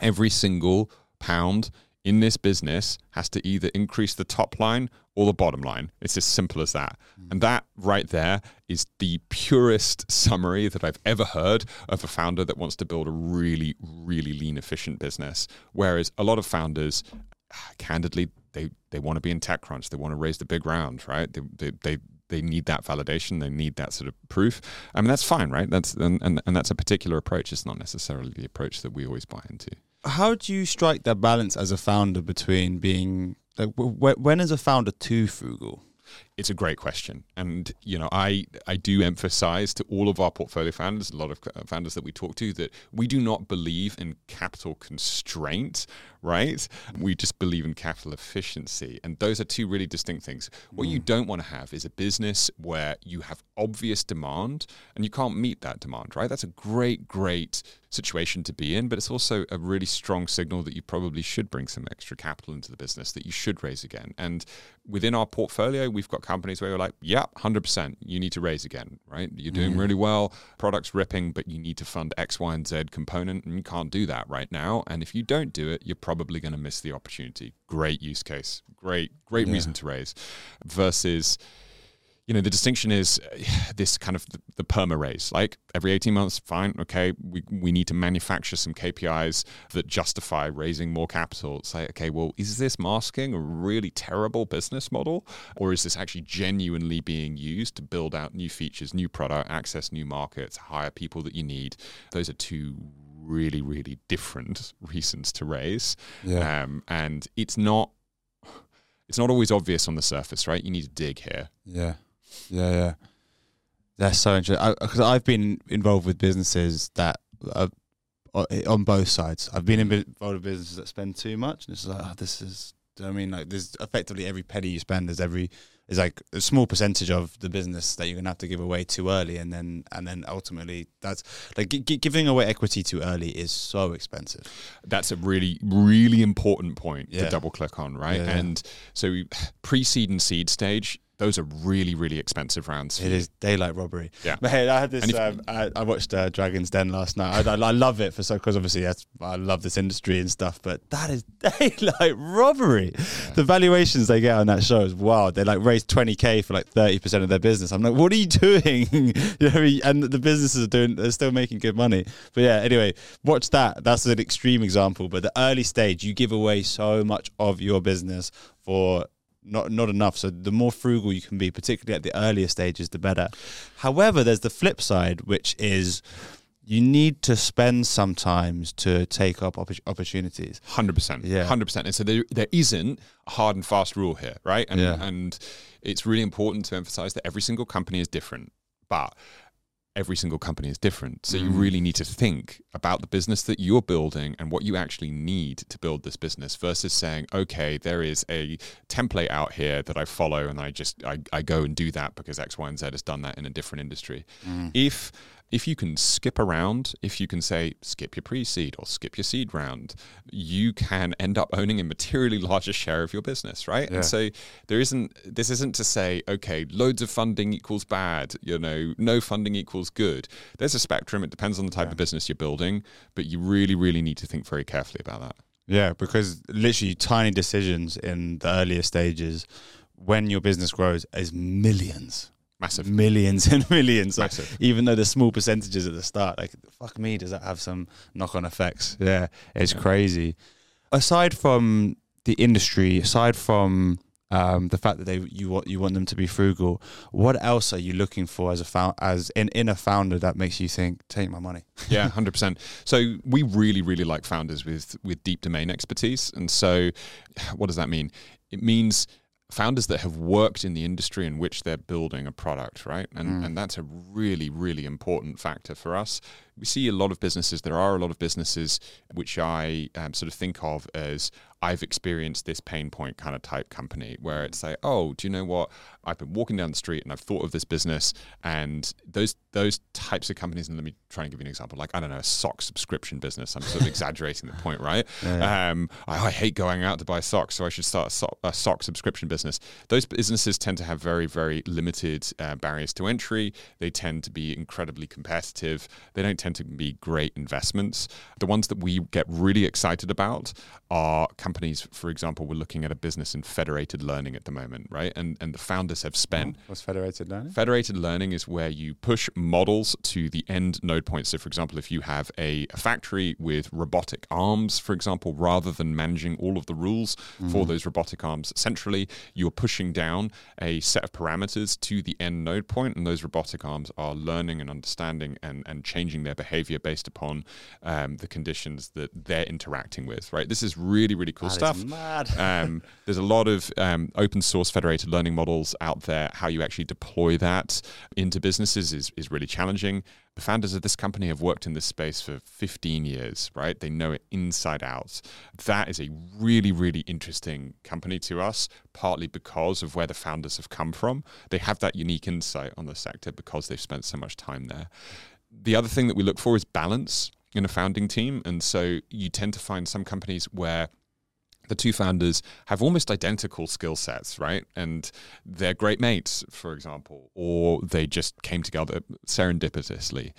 every single pound in this business has to either increase the top line or the bottom line. It's as simple as that. Mm. And that right there is the purest summary that I've ever heard of a founder that wants to build a really, really lean, efficient business. Whereas a lot of founders, candidly, they, they want to be in TechCrunch. They want to raise the big round, right? They, they, they, they need that validation. They need that sort of proof. I mean, that's fine, right? That's and, and, and that's a particular approach. It's not necessarily the approach that we always buy into. How do you strike that balance as a founder between being like when is a founder too frugal? It's a great question, and you know, I I do emphasize to all of our portfolio founders, a lot of uh, founders that we talk to, that we do not believe in capital constraint, right? We just believe in capital efficiency, and those are two really distinct things. What you don't want to have is a business where you have obvious demand and you can't meet that demand, right? That's a great, great situation to be in, but it's also a really strong signal that you probably should bring some extra capital into the business, that you should raise again. And within our portfolio, we've got companies where you're like, yeah, 100%, you need to raise again, right? You're doing really well, product's ripping, but you need to fund X, Y, and Z component, and you can't do that right now. And if you don't do it, you're probably going to miss the opportunity. Great use case, great, great Yeah. reason to raise versus you know the distinction is uh, <sighs> this kind of the, the perma raise like every 18 months fine okay we, we need to manufacture some kpis that justify raising more capital. It's like okay well is this masking a really terrible business model or is this actually genuinely being used to build out new features new product access new markets hire people that you need? Those are two really really different reasons to raise. Yeah. um, and it's not <sighs> it's not always obvious on the surface right? You need to dig here. Yeah, yeah, yeah. That's so interesting. Because I've been involved with businesses that are uh, on both sides. I've been involved with businesses that spend too much, and it's like, oh, this is. Do you know I mean? Like, there's effectively every penny you spend is every is like a small percentage of the business that you're gonna have to give away too early, and then and then ultimately that's like gi- giving away equity too early is so expensive. That's a really, really important point Yeah. to double click on, right? Yeah, yeah. And so pre seed and seed stage, those are really, really expensive rounds. It is daylight robbery. Yeah. But hey, I had this. If- Um, I, I watched uh, Dragon's Den last night. I, I, I love it for so because obviously that's I love this industry and stuff. But that is <laughs> daylight robbery. The valuations they get on that show is wild. They like raise twenty k for like thirty percent of their business. I'm like, what are you <laughs> doing? <laughs> you know, I and the businesses are doing. They're still making good money. But yeah, anyway, watch that. That's an extreme example. But the early stage, you give away so much of your business for not not enough. So the more frugal you can be, particularly at the earlier stages, the better. However, there's the flip side, which is you need to spend sometimes to take up oppor- opportunities. Hundred percent, Yeah. hundred percent. And so there, there isn't a hard and fast rule here, right? And, Yeah. and it's really important to emphasize that every single company is different, but every single company is different. So you Mm. really need to think about the business that you're building and what you actually need to build this business versus saying, okay, there is a template out here that I follow and I just I, I go and do that because X, Y, and Z has done that in a different industry. If if you can skip around, if you can say skip your pre-seed or skip your seed round, you can end up owning a materially <laughs> larger share of your business, right? Yeah. And so there isn't this isn't to say, okay, loads of funding equals bad, you know, no funding equals good. There's a spectrum. It depends on the type of business you're building, but you really, really need to think very carefully about that. Yeah, because literally tiny decisions in the earlier stages when your business grows is millions. Massive. Millions and <laughs> millions. Like, even though there's small percentages at the start, like fuck me, does that have some knock on effects? Yeah, it's crazy. Aside from the industry, aside from um, the fact that they you want you want them to be frugal, what else are you looking for as a found, as in, in a founder that makes you think, take my money? yeah, <laughs> hundred percent. So we really, really like founders with with deep domain expertise, and so what does that mean? It means founders that have worked in the industry in which they're building a product, right? And and that's a really, really important factor for us. We see a lot of businesses. There are a lot of businesses which I um, sort of think of as I've experienced this pain point kind of type company where it's like, oh, do you know what? I've been walking down the street and I've thought of this business and those those types of companies. And let me try and give you an example. Like I don't know, a sock subscription business. I'm sort of <laughs> exaggerating the point, right? <laughs> Um, I, I hate going out to buy socks, so I should start a sock, a sock subscription business. Those businesses tend to have very very limited uh, barriers to entry. They tend to be incredibly competitive. They don't tend to be great investments. The ones that we get really excited about are companies. Companies, for example, we're looking at a business in federated learning at the moment, right? And and the founders have spent What's federated learning? Federated learning is where you push models to the end node point. So, for example, if you have a, a factory with robotic arms, for example, rather than managing all of the rules for those robotic arms centrally, you're pushing down a set of parameters to the end node point, and those robotic arms are learning and understanding and, and changing their behavior based upon um, the conditions that they're interacting with, right? This is really, really cool That stuff. mad. <laughs> Um, there's a lot of um, open source federated learning models out there. How you actually deploy that into businesses is, is really challenging. The founders of this company have worked in this space for 15 years, right? They know it inside out. That is a really, really interesting company to us, partly because of where the founders have come from. They have that unique insight on the sector because they've spent so much time there. The other thing that we look for is balance in a founding team. And so you tend to find some companies where the two founders have almost identical skill sets, right? And they're great mates, for example, or they just came together serendipitously.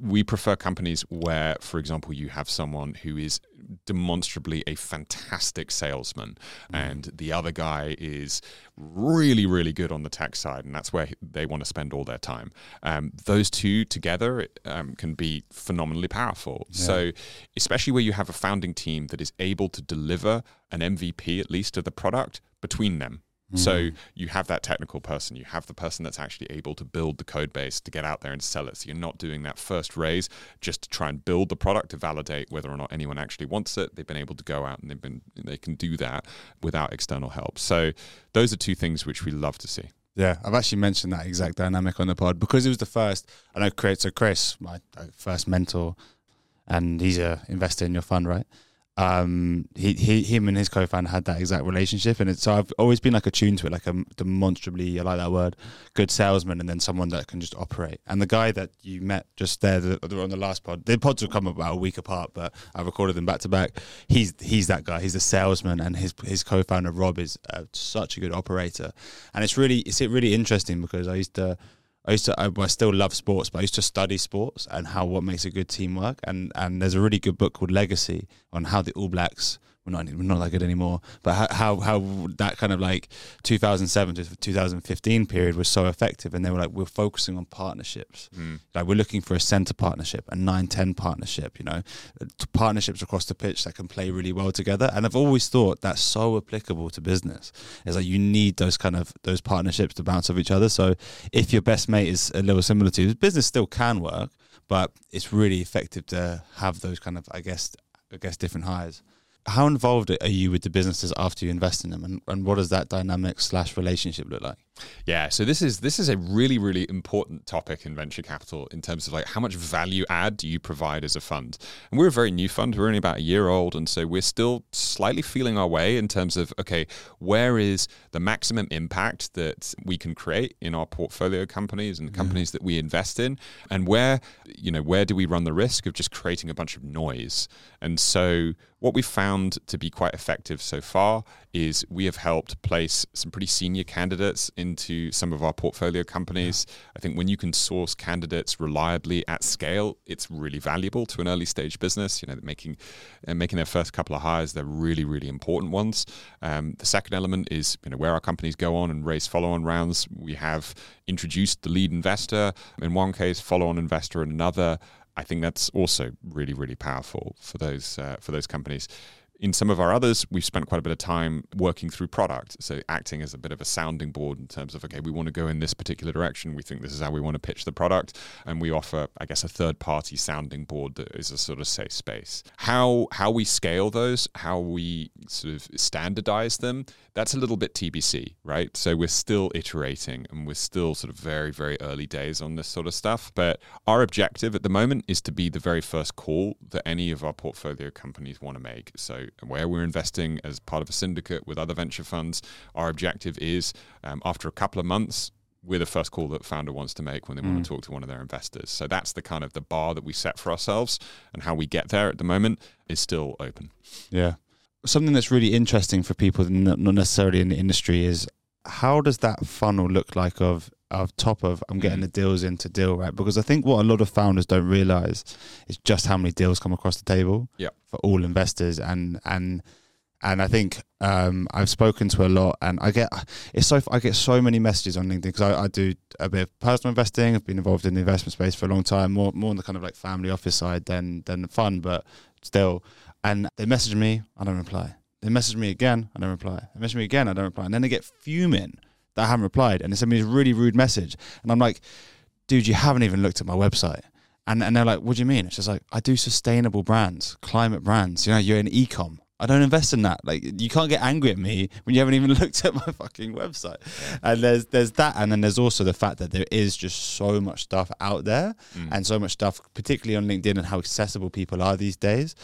We prefer companies where, for example, you have someone who is demonstrably a fantastic salesman and the other guy is really, really good on the tech side, and that's where they want to spend all their time. Um, those two together um, can be phenomenally powerful. So, especially where you have a founding team that is able to deliver an MVP at least of the product between them. So you have that technical person, you have the person that's actually able to build the code base to get out there and sell it. So you're not doing that first raise just to try and build the product to validate whether or not anyone actually wants it. They've been able to go out and they've been they can do that without external help. So those are two things which we love to see. Yeah, I've actually mentioned that exact dynamic on the pod because it was the first. I know Chris, so Chris, my uh, first mentor, and he's a investor in your fund, right? Um, he, he, him and his co-founder had that exact relationship, and it's so I've always been like attuned to it, like a demonstrably, I like that word, good salesman, and then someone that can just operate. And the guy that you met just there the, the- on the last pod, the pods will come about a week apart, but I recorded them back to back. He's he's that guy. He's the salesman, and his his co-founder Rob is uh, such a good operator. And it's really it's really interesting because I used to. I used to, I, I still love sports, but I used to study sports and how what makes a good team work. And and there's a really good book called Legacy on how the All Blacks. We're not we're not that good anymore, but how how, how that kind of like 2007 to 2015 period was so effective, and they were like we're focusing on partnerships, hmm. like we're looking for a center partnership, a 9-10 partnership, you know, partnerships across the pitch that can play really well together. And I've always thought that's so applicable to business. It's like you need those kind of those partnerships to bounce off each other. So if your best mate is a little similar to you, business still can work, but it's really effective to have those kind of I guess I guess different hires. How involved are you with the businesses after you invest in them, and, and what does that dynamic slash relationship look like? Yeah, so this is this is a really really important topic in venture capital in terms of like how much value add do you provide as a fund. And we're a very new fund. We're only about a year old and so we're still slightly feeling our way in terms of okay, where is the maximum impact that we can create in our portfolio companies and the companies that we invest in and where you know, where do we run the risk of just creating a bunch of noise? And so what we've found to be quite effective so far is we have helped place some pretty senior candidates into some of our portfolio companies. I think when you can source candidates reliably at scale, it's really valuable to an early stage business. You know, making uh, making their first couple of hires, they're really really important ones. Um, the second element is you know where our companies go on and raise follow on rounds. We have introduced the lead investor in one case, follow on investor in another. I think that's also really, really powerful for those uh, for those companies. In some of our others, we've spent quite a bit of time working through product. So acting as a bit of a sounding board in terms of, okay, we want to go in this particular direction. We think this is how we want to pitch the product. And we offer, I guess, a third party sounding board that is a sort of safe space. How how we scale those, how we sort of standardize them, that's a little bit TBC, right? So we're still iterating and we're still sort of very, very early days on this sort of stuff. But our objective at the moment is to be the very first call that any of our portfolio companies want to make. So where we're investing as part of a syndicate with other venture funds, our objective is um, after a couple of months, we're the first call that founder wants to make when they mm. want to talk to one of their investors. So that's the kind of the bar that we set for ourselves, and how we get there at the moment is still open. Yeah, something that's really interesting for people not necessarily in the industry is how does that funnel look like of of top of I'm getting mm. the deals into deal right? Because I think what a lot of founders don't realize is just how many deals come across the table yeah. for all investors. And and and I think um, I've spoken to a lot and I get it's so I get so many messages on LinkedIn because I, I, do a bit of personal investing. I've been involved in the investment space for a long time more more on the kind of like family office side than than the fun but still. And they message me I don't reply. They message me again I don't reply. They message me again I don't reply. And then they get fuming that I haven't replied, and they send me this really rude message, and I'm like, dude, you haven't even looked at my website. And, and they're like, what do you mean? It's just like, I do sustainable brands, climate brands. You know, you're in ecom. I don't invest in that. Like, you can't get angry at me when you haven't even <laughs> looked at my fucking website. And there's there's that, and then there's also the fact that there is just so much stuff out there, mm. and so much stuff, particularly on LinkedIn, and how accessible people are these days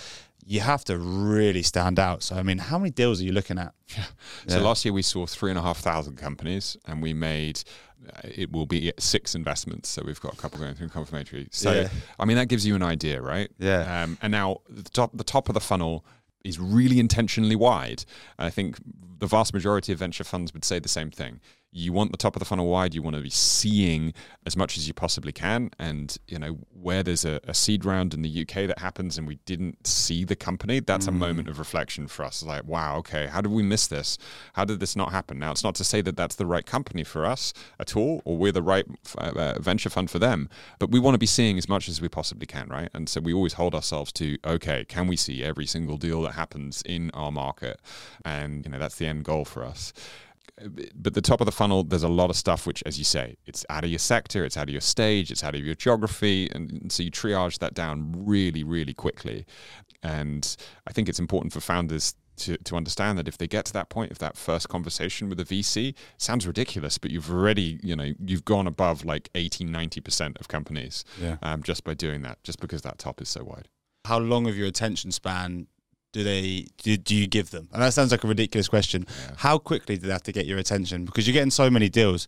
you have to really stand out. So, I mean, how many deals are you looking at? Yeah. So, yeah. last year we saw three and a half thousand companies and we made uh, it will be six investments. So, we've got a couple going through confirmatory. So, yeah. I mean, that gives you an idea, right? Yeah. Um, and now the top, the top of the funnel is really intentionally wide. I think the vast majority of venture funds would say the same thing you want the top of the funnel wide you want to be seeing as much as you possibly can. And you know where there's a, a seed round in the uk that happens and we didn't see the company that's mm. a moment of reflection for us. Like wow okay how did we miss this? How did this not happen? Now it's not to say that that's the right company for us at all or we're the right uh, venture fund for them but we want to be seeing as much as we possibly can right? And so we always hold ourselves to okay can we see every single deal that happens in our market? And you know that's the end goal for us but the top of the funnel, there's a lot of stuff which, as you say, it's out of your sector, it's out of your stage, it's out of your geography, and so you triage that down really, really quickly. And I think it's important for founders to, to understand that if they get to that point, if that first conversation with a VC sounds ridiculous, but you've already, you know, you've gone above like 80, 90% of companies yeah. um, just by doing that, just because that top is so wide. How long of your attention span do they do, do you give them? And that sounds like a ridiculous question. Yeah. How quickly do they have to get your attention? Because you're getting so many deals.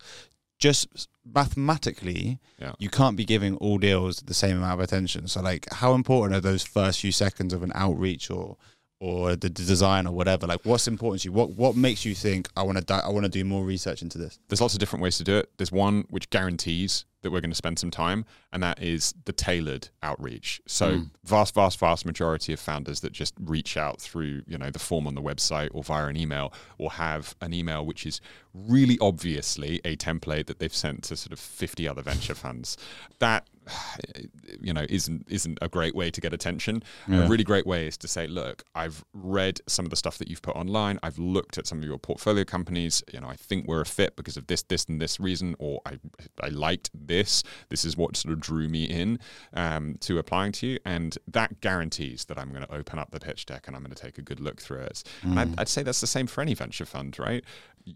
Just mathematically, yeah. you can't be giving all deals the same amount of attention. So, like, how important are those first few seconds of an outreach or or the design or whatever? Like, what's important to you? What what makes you think I want to di- I want to do more research into this? There's lots of different ways to do it. There's one which guarantees that we're going to spend some time, and that is the tailored outreach. So, mm. vast, vast, vast majority of founders that just reach out through, you know, the form on the website or via an email, will have an email which is really obviously a template that they've sent to sort of 50 other venture funds. That you know isn't isn't a great way to get attention yeah. a really great way is to say look i've read some of the stuff that you've put online i've looked at some of your portfolio companies you know i think we're a fit because of this this and this reason or i i liked this. This is what sort of drew me in um, to applying to you, and that guarantees that I'm going to open up the pitch deck and I'm going to take a good look through it. Mm. And I'd, mm. I'd, say that's the same for any venture fund, right?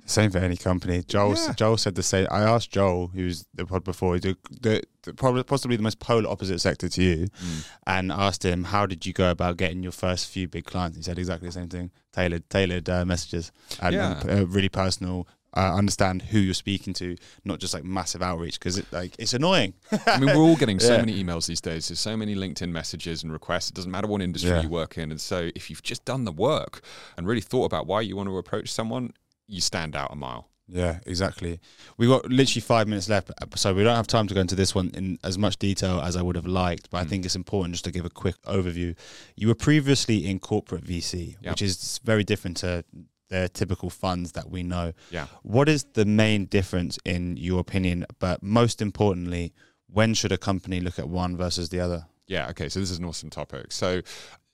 Same for any company. Joel yeah. Joel said the same. I asked Joel, who's the pod before, the, the, the, probably possibly the most polar opposite sector to you, mm. and asked him how did you go about getting your first few big clients. He said exactly the same thing. Tailored tailored uh, messages and, yeah. and uh, really personal uh, understand who you're speaking to, not just like massive outreach because it like it's annoying. I mean, we're all getting so <laughs> yeah. many emails these days. There's so many LinkedIn messages and requests. It doesn't matter what industry yeah. you work in, and so if you've just done the work and really thought about why you want to approach someone, you stand out a mile. Yeah, exactly. We got literally five minutes left, so we don't have time to go into this one in as much detail as I would have liked. But I Mm. think it's important just to give a quick overview. You were previously in corporate VC, Yeah. which is very different to the typical funds that we know. Yeah. What is the main difference in your opinion? But most importantly, when should a company look at one versus the other? Yeah, okay, so this is an awesome topic. So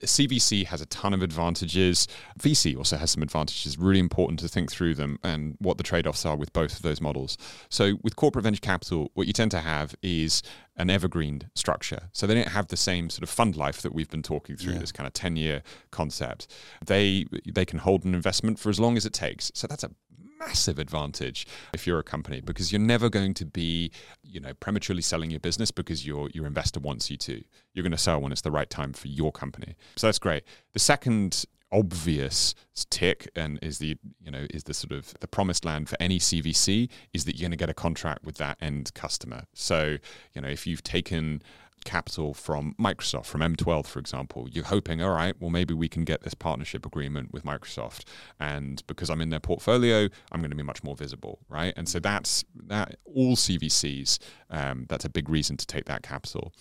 CVC has a ton of advantages. VC also has some advantages. Really important to think through them and what the trade offs are with both of those models. So, with corporate venture capital, what you tend to have is an evergreen structure. So, they don't have the same sort of fund life that we've been talking through, Yeah. this kind of 10 year concept. They, they can hold an investment for as long as it takes. So, that's a massive advantage if you're a company because you're never going to be you know prematurely selling your business because your your investor wants you to. You're going to sell when it's the right time for your company. So that's great. The second obvious tick and is the you know is the sort of the promised land for any CVC is that you're going to get a contract with that end customer. So you know if you've taken capital from Microsoft, from M12, for example, you're hoping, all right, well, maybe we can get this partnership agreement with Microsoft. And because I'm in their portfolio, I'm going to be much more visible, right? And so that's that all CVCs, um, that's a big reason to take that capital.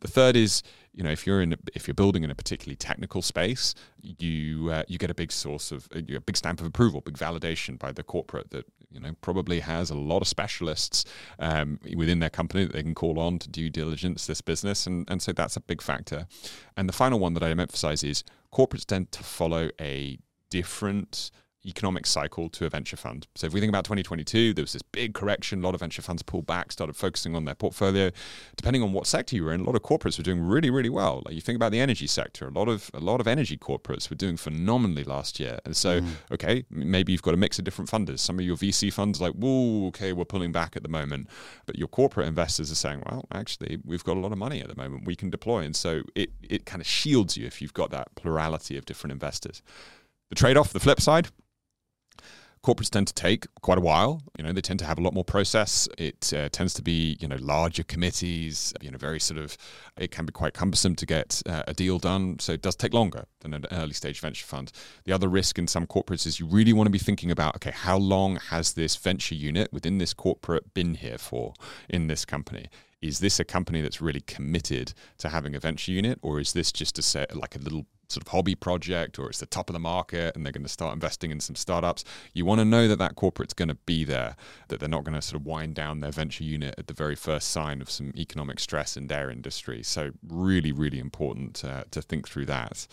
The third is, you know, if you're in, if you're building in a particularly technical space, you uh, you get a big source of a big stamp of approval, big validation by the corporate that you know probably has a lot of specialists um, within their company that they can call on to due diligence this business, and and so that's a big factor. And the final one that I emphasize is corporates tend to follow a different economic cycle to a venture fund. So if we think about 2022, there was this big correction. A lot of venture funds pulled back, started focusing on their portfolio. Depending on what sector you were in, a lot of corporates were doing really, really well. Like you think about the energy sector, a lot of a lot of energy corporates were doing phenomenally last year. And so, mm. okay, maybe you've got a mix of different funders. Some of your VC funds are like, whoa, okay, we're pulling back at the moment. But your corporate investors are saying, well, actually, we've got a lot of money at the moment we can deploy. And so it it kind of shields you if you've got that plurality of different investors. The trade-off, the flip side, corporates tend to take quite a while. You know, they tend to have a lot more process. It uh, tends to be, you know, larger committees. You know, very sort of. It can be quite cumbersome to get uh, a deal done, so it does take longer than an early stage venture fund. The other risk in some corporates is you really want to be thinking about, okay, how long has this venture unit within this corporate been here for in this company? Is this a company that's really committed to having a venture unit, or is this just a set like a little sort of hobby project, or it's the top of the market and they're going to start investing in some startups? You want to know that that corporate's going to be there, that they're not going to sort of wind down their venture unit at the very first sign of some economic stress in their industry. So really, really important uh, to think through that.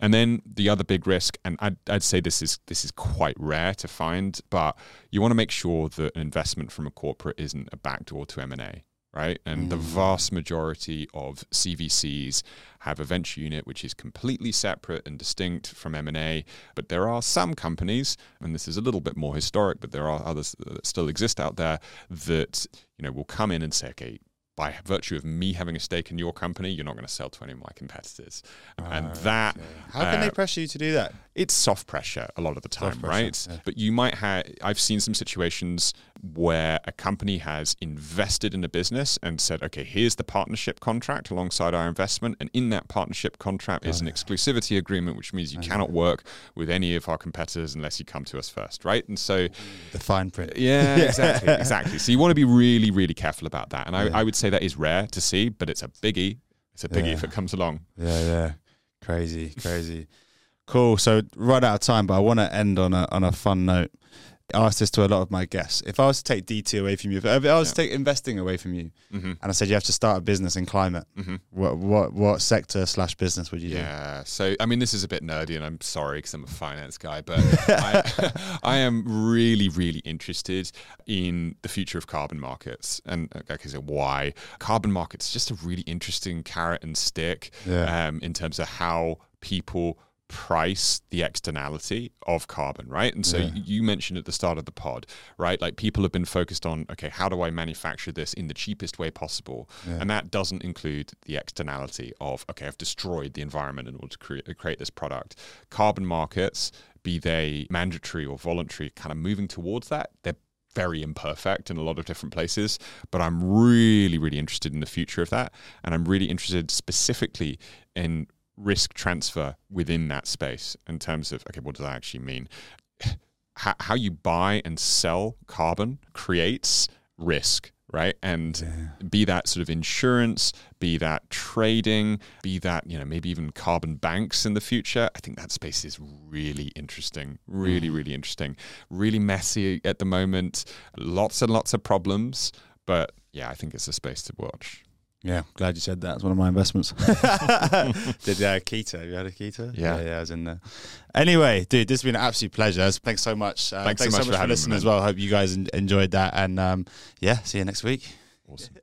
And then the other big risk, and I'd, I'd say this is this is quite rare to find, but you want to make sure that an investment from a corporate isn't a backdoor to M and A right? And the vast majority of CVCs have a venture unit which is completely separate and distinct from M&A, but there are some companies, and this is a little bit more historic, but there are others that still exist out there that, you know, will come in and say, okay, by virtue of me having a stake in your company, you're not going to sell to any of my competitors. and that How can uh, they pressure you to do that? It's soft pressure a lot of the time, pressure, right? yeah. But you might have, I've seen some situations where a company has invested in a business and said, okay, here's the partnership contract alongside our investment. And in that partnership contract is Oh, an exclusivity agreement, which means you cannot work with any of our competitors unless you come to us first, right? And so, The fine print. yeah, <laughs> exactly, exactly. So you want to be really, really careful about that. And I, I would say that is rare to see, but it's a biggie. It's a biggie Yeah. if it comes along. Yeah, yeah. Crazy, crazy. Cool. So run out of time, but I want to end on a on a fun note. I asked this to a lot of my guests. If I was to take D2 away from you, if I was to take investing away from you, hmm and I said you have to start a business in climate, hmm what what what sector slash business would you do? Yeah. So, I mean, this is a bit nerdy, and I'm sorry because I'm a finance guy, but <laughs> I, <laughs> I am really, really interested in the future of carbon markets. And I okay, so why? Carbon markets just a really interesting carrot and stick Yeah. um, in terms of how people price the externality of carbon, right? And so Yeah. you mentioned at the start of the pod, right? Like people have been focused on, okay, how do I manufacture this in the cheapest way possible? Yeah. And that doesn't include the externality of, okay, I've destroyed the environment in order to create, create this product. Carbon markets, be they mandatory or voluntary, kind of moving towards that, they're very imperfect in a lot of different places, but I'm really, really interested in the future of that. And I'm really interested specifically in risk transfer within that space in terms of, okay, what does that actually mean? <sighs> how, how you buy and sell carbon creates risk right and yeah. be that sort of insurance be that trading be that you know maybe even carbon banks in the future i think that space is really interesting really mm. really interesting really messy at the moment lots and lots of problems but yeah i think it's a space to watch yeah, glad you said that. It's one of my investments. <laughs> Did uh, Kita? Have you had a Kita? Yeah. yeah, yeah, I was in there. Anyway, dude, this has been an absolute pleasure. Thanks so much. Uh, thanks, thanks, so much, so much for, for listening as well. Hope you guys enjoyed that. And um, yeah, see you next week. Awesome.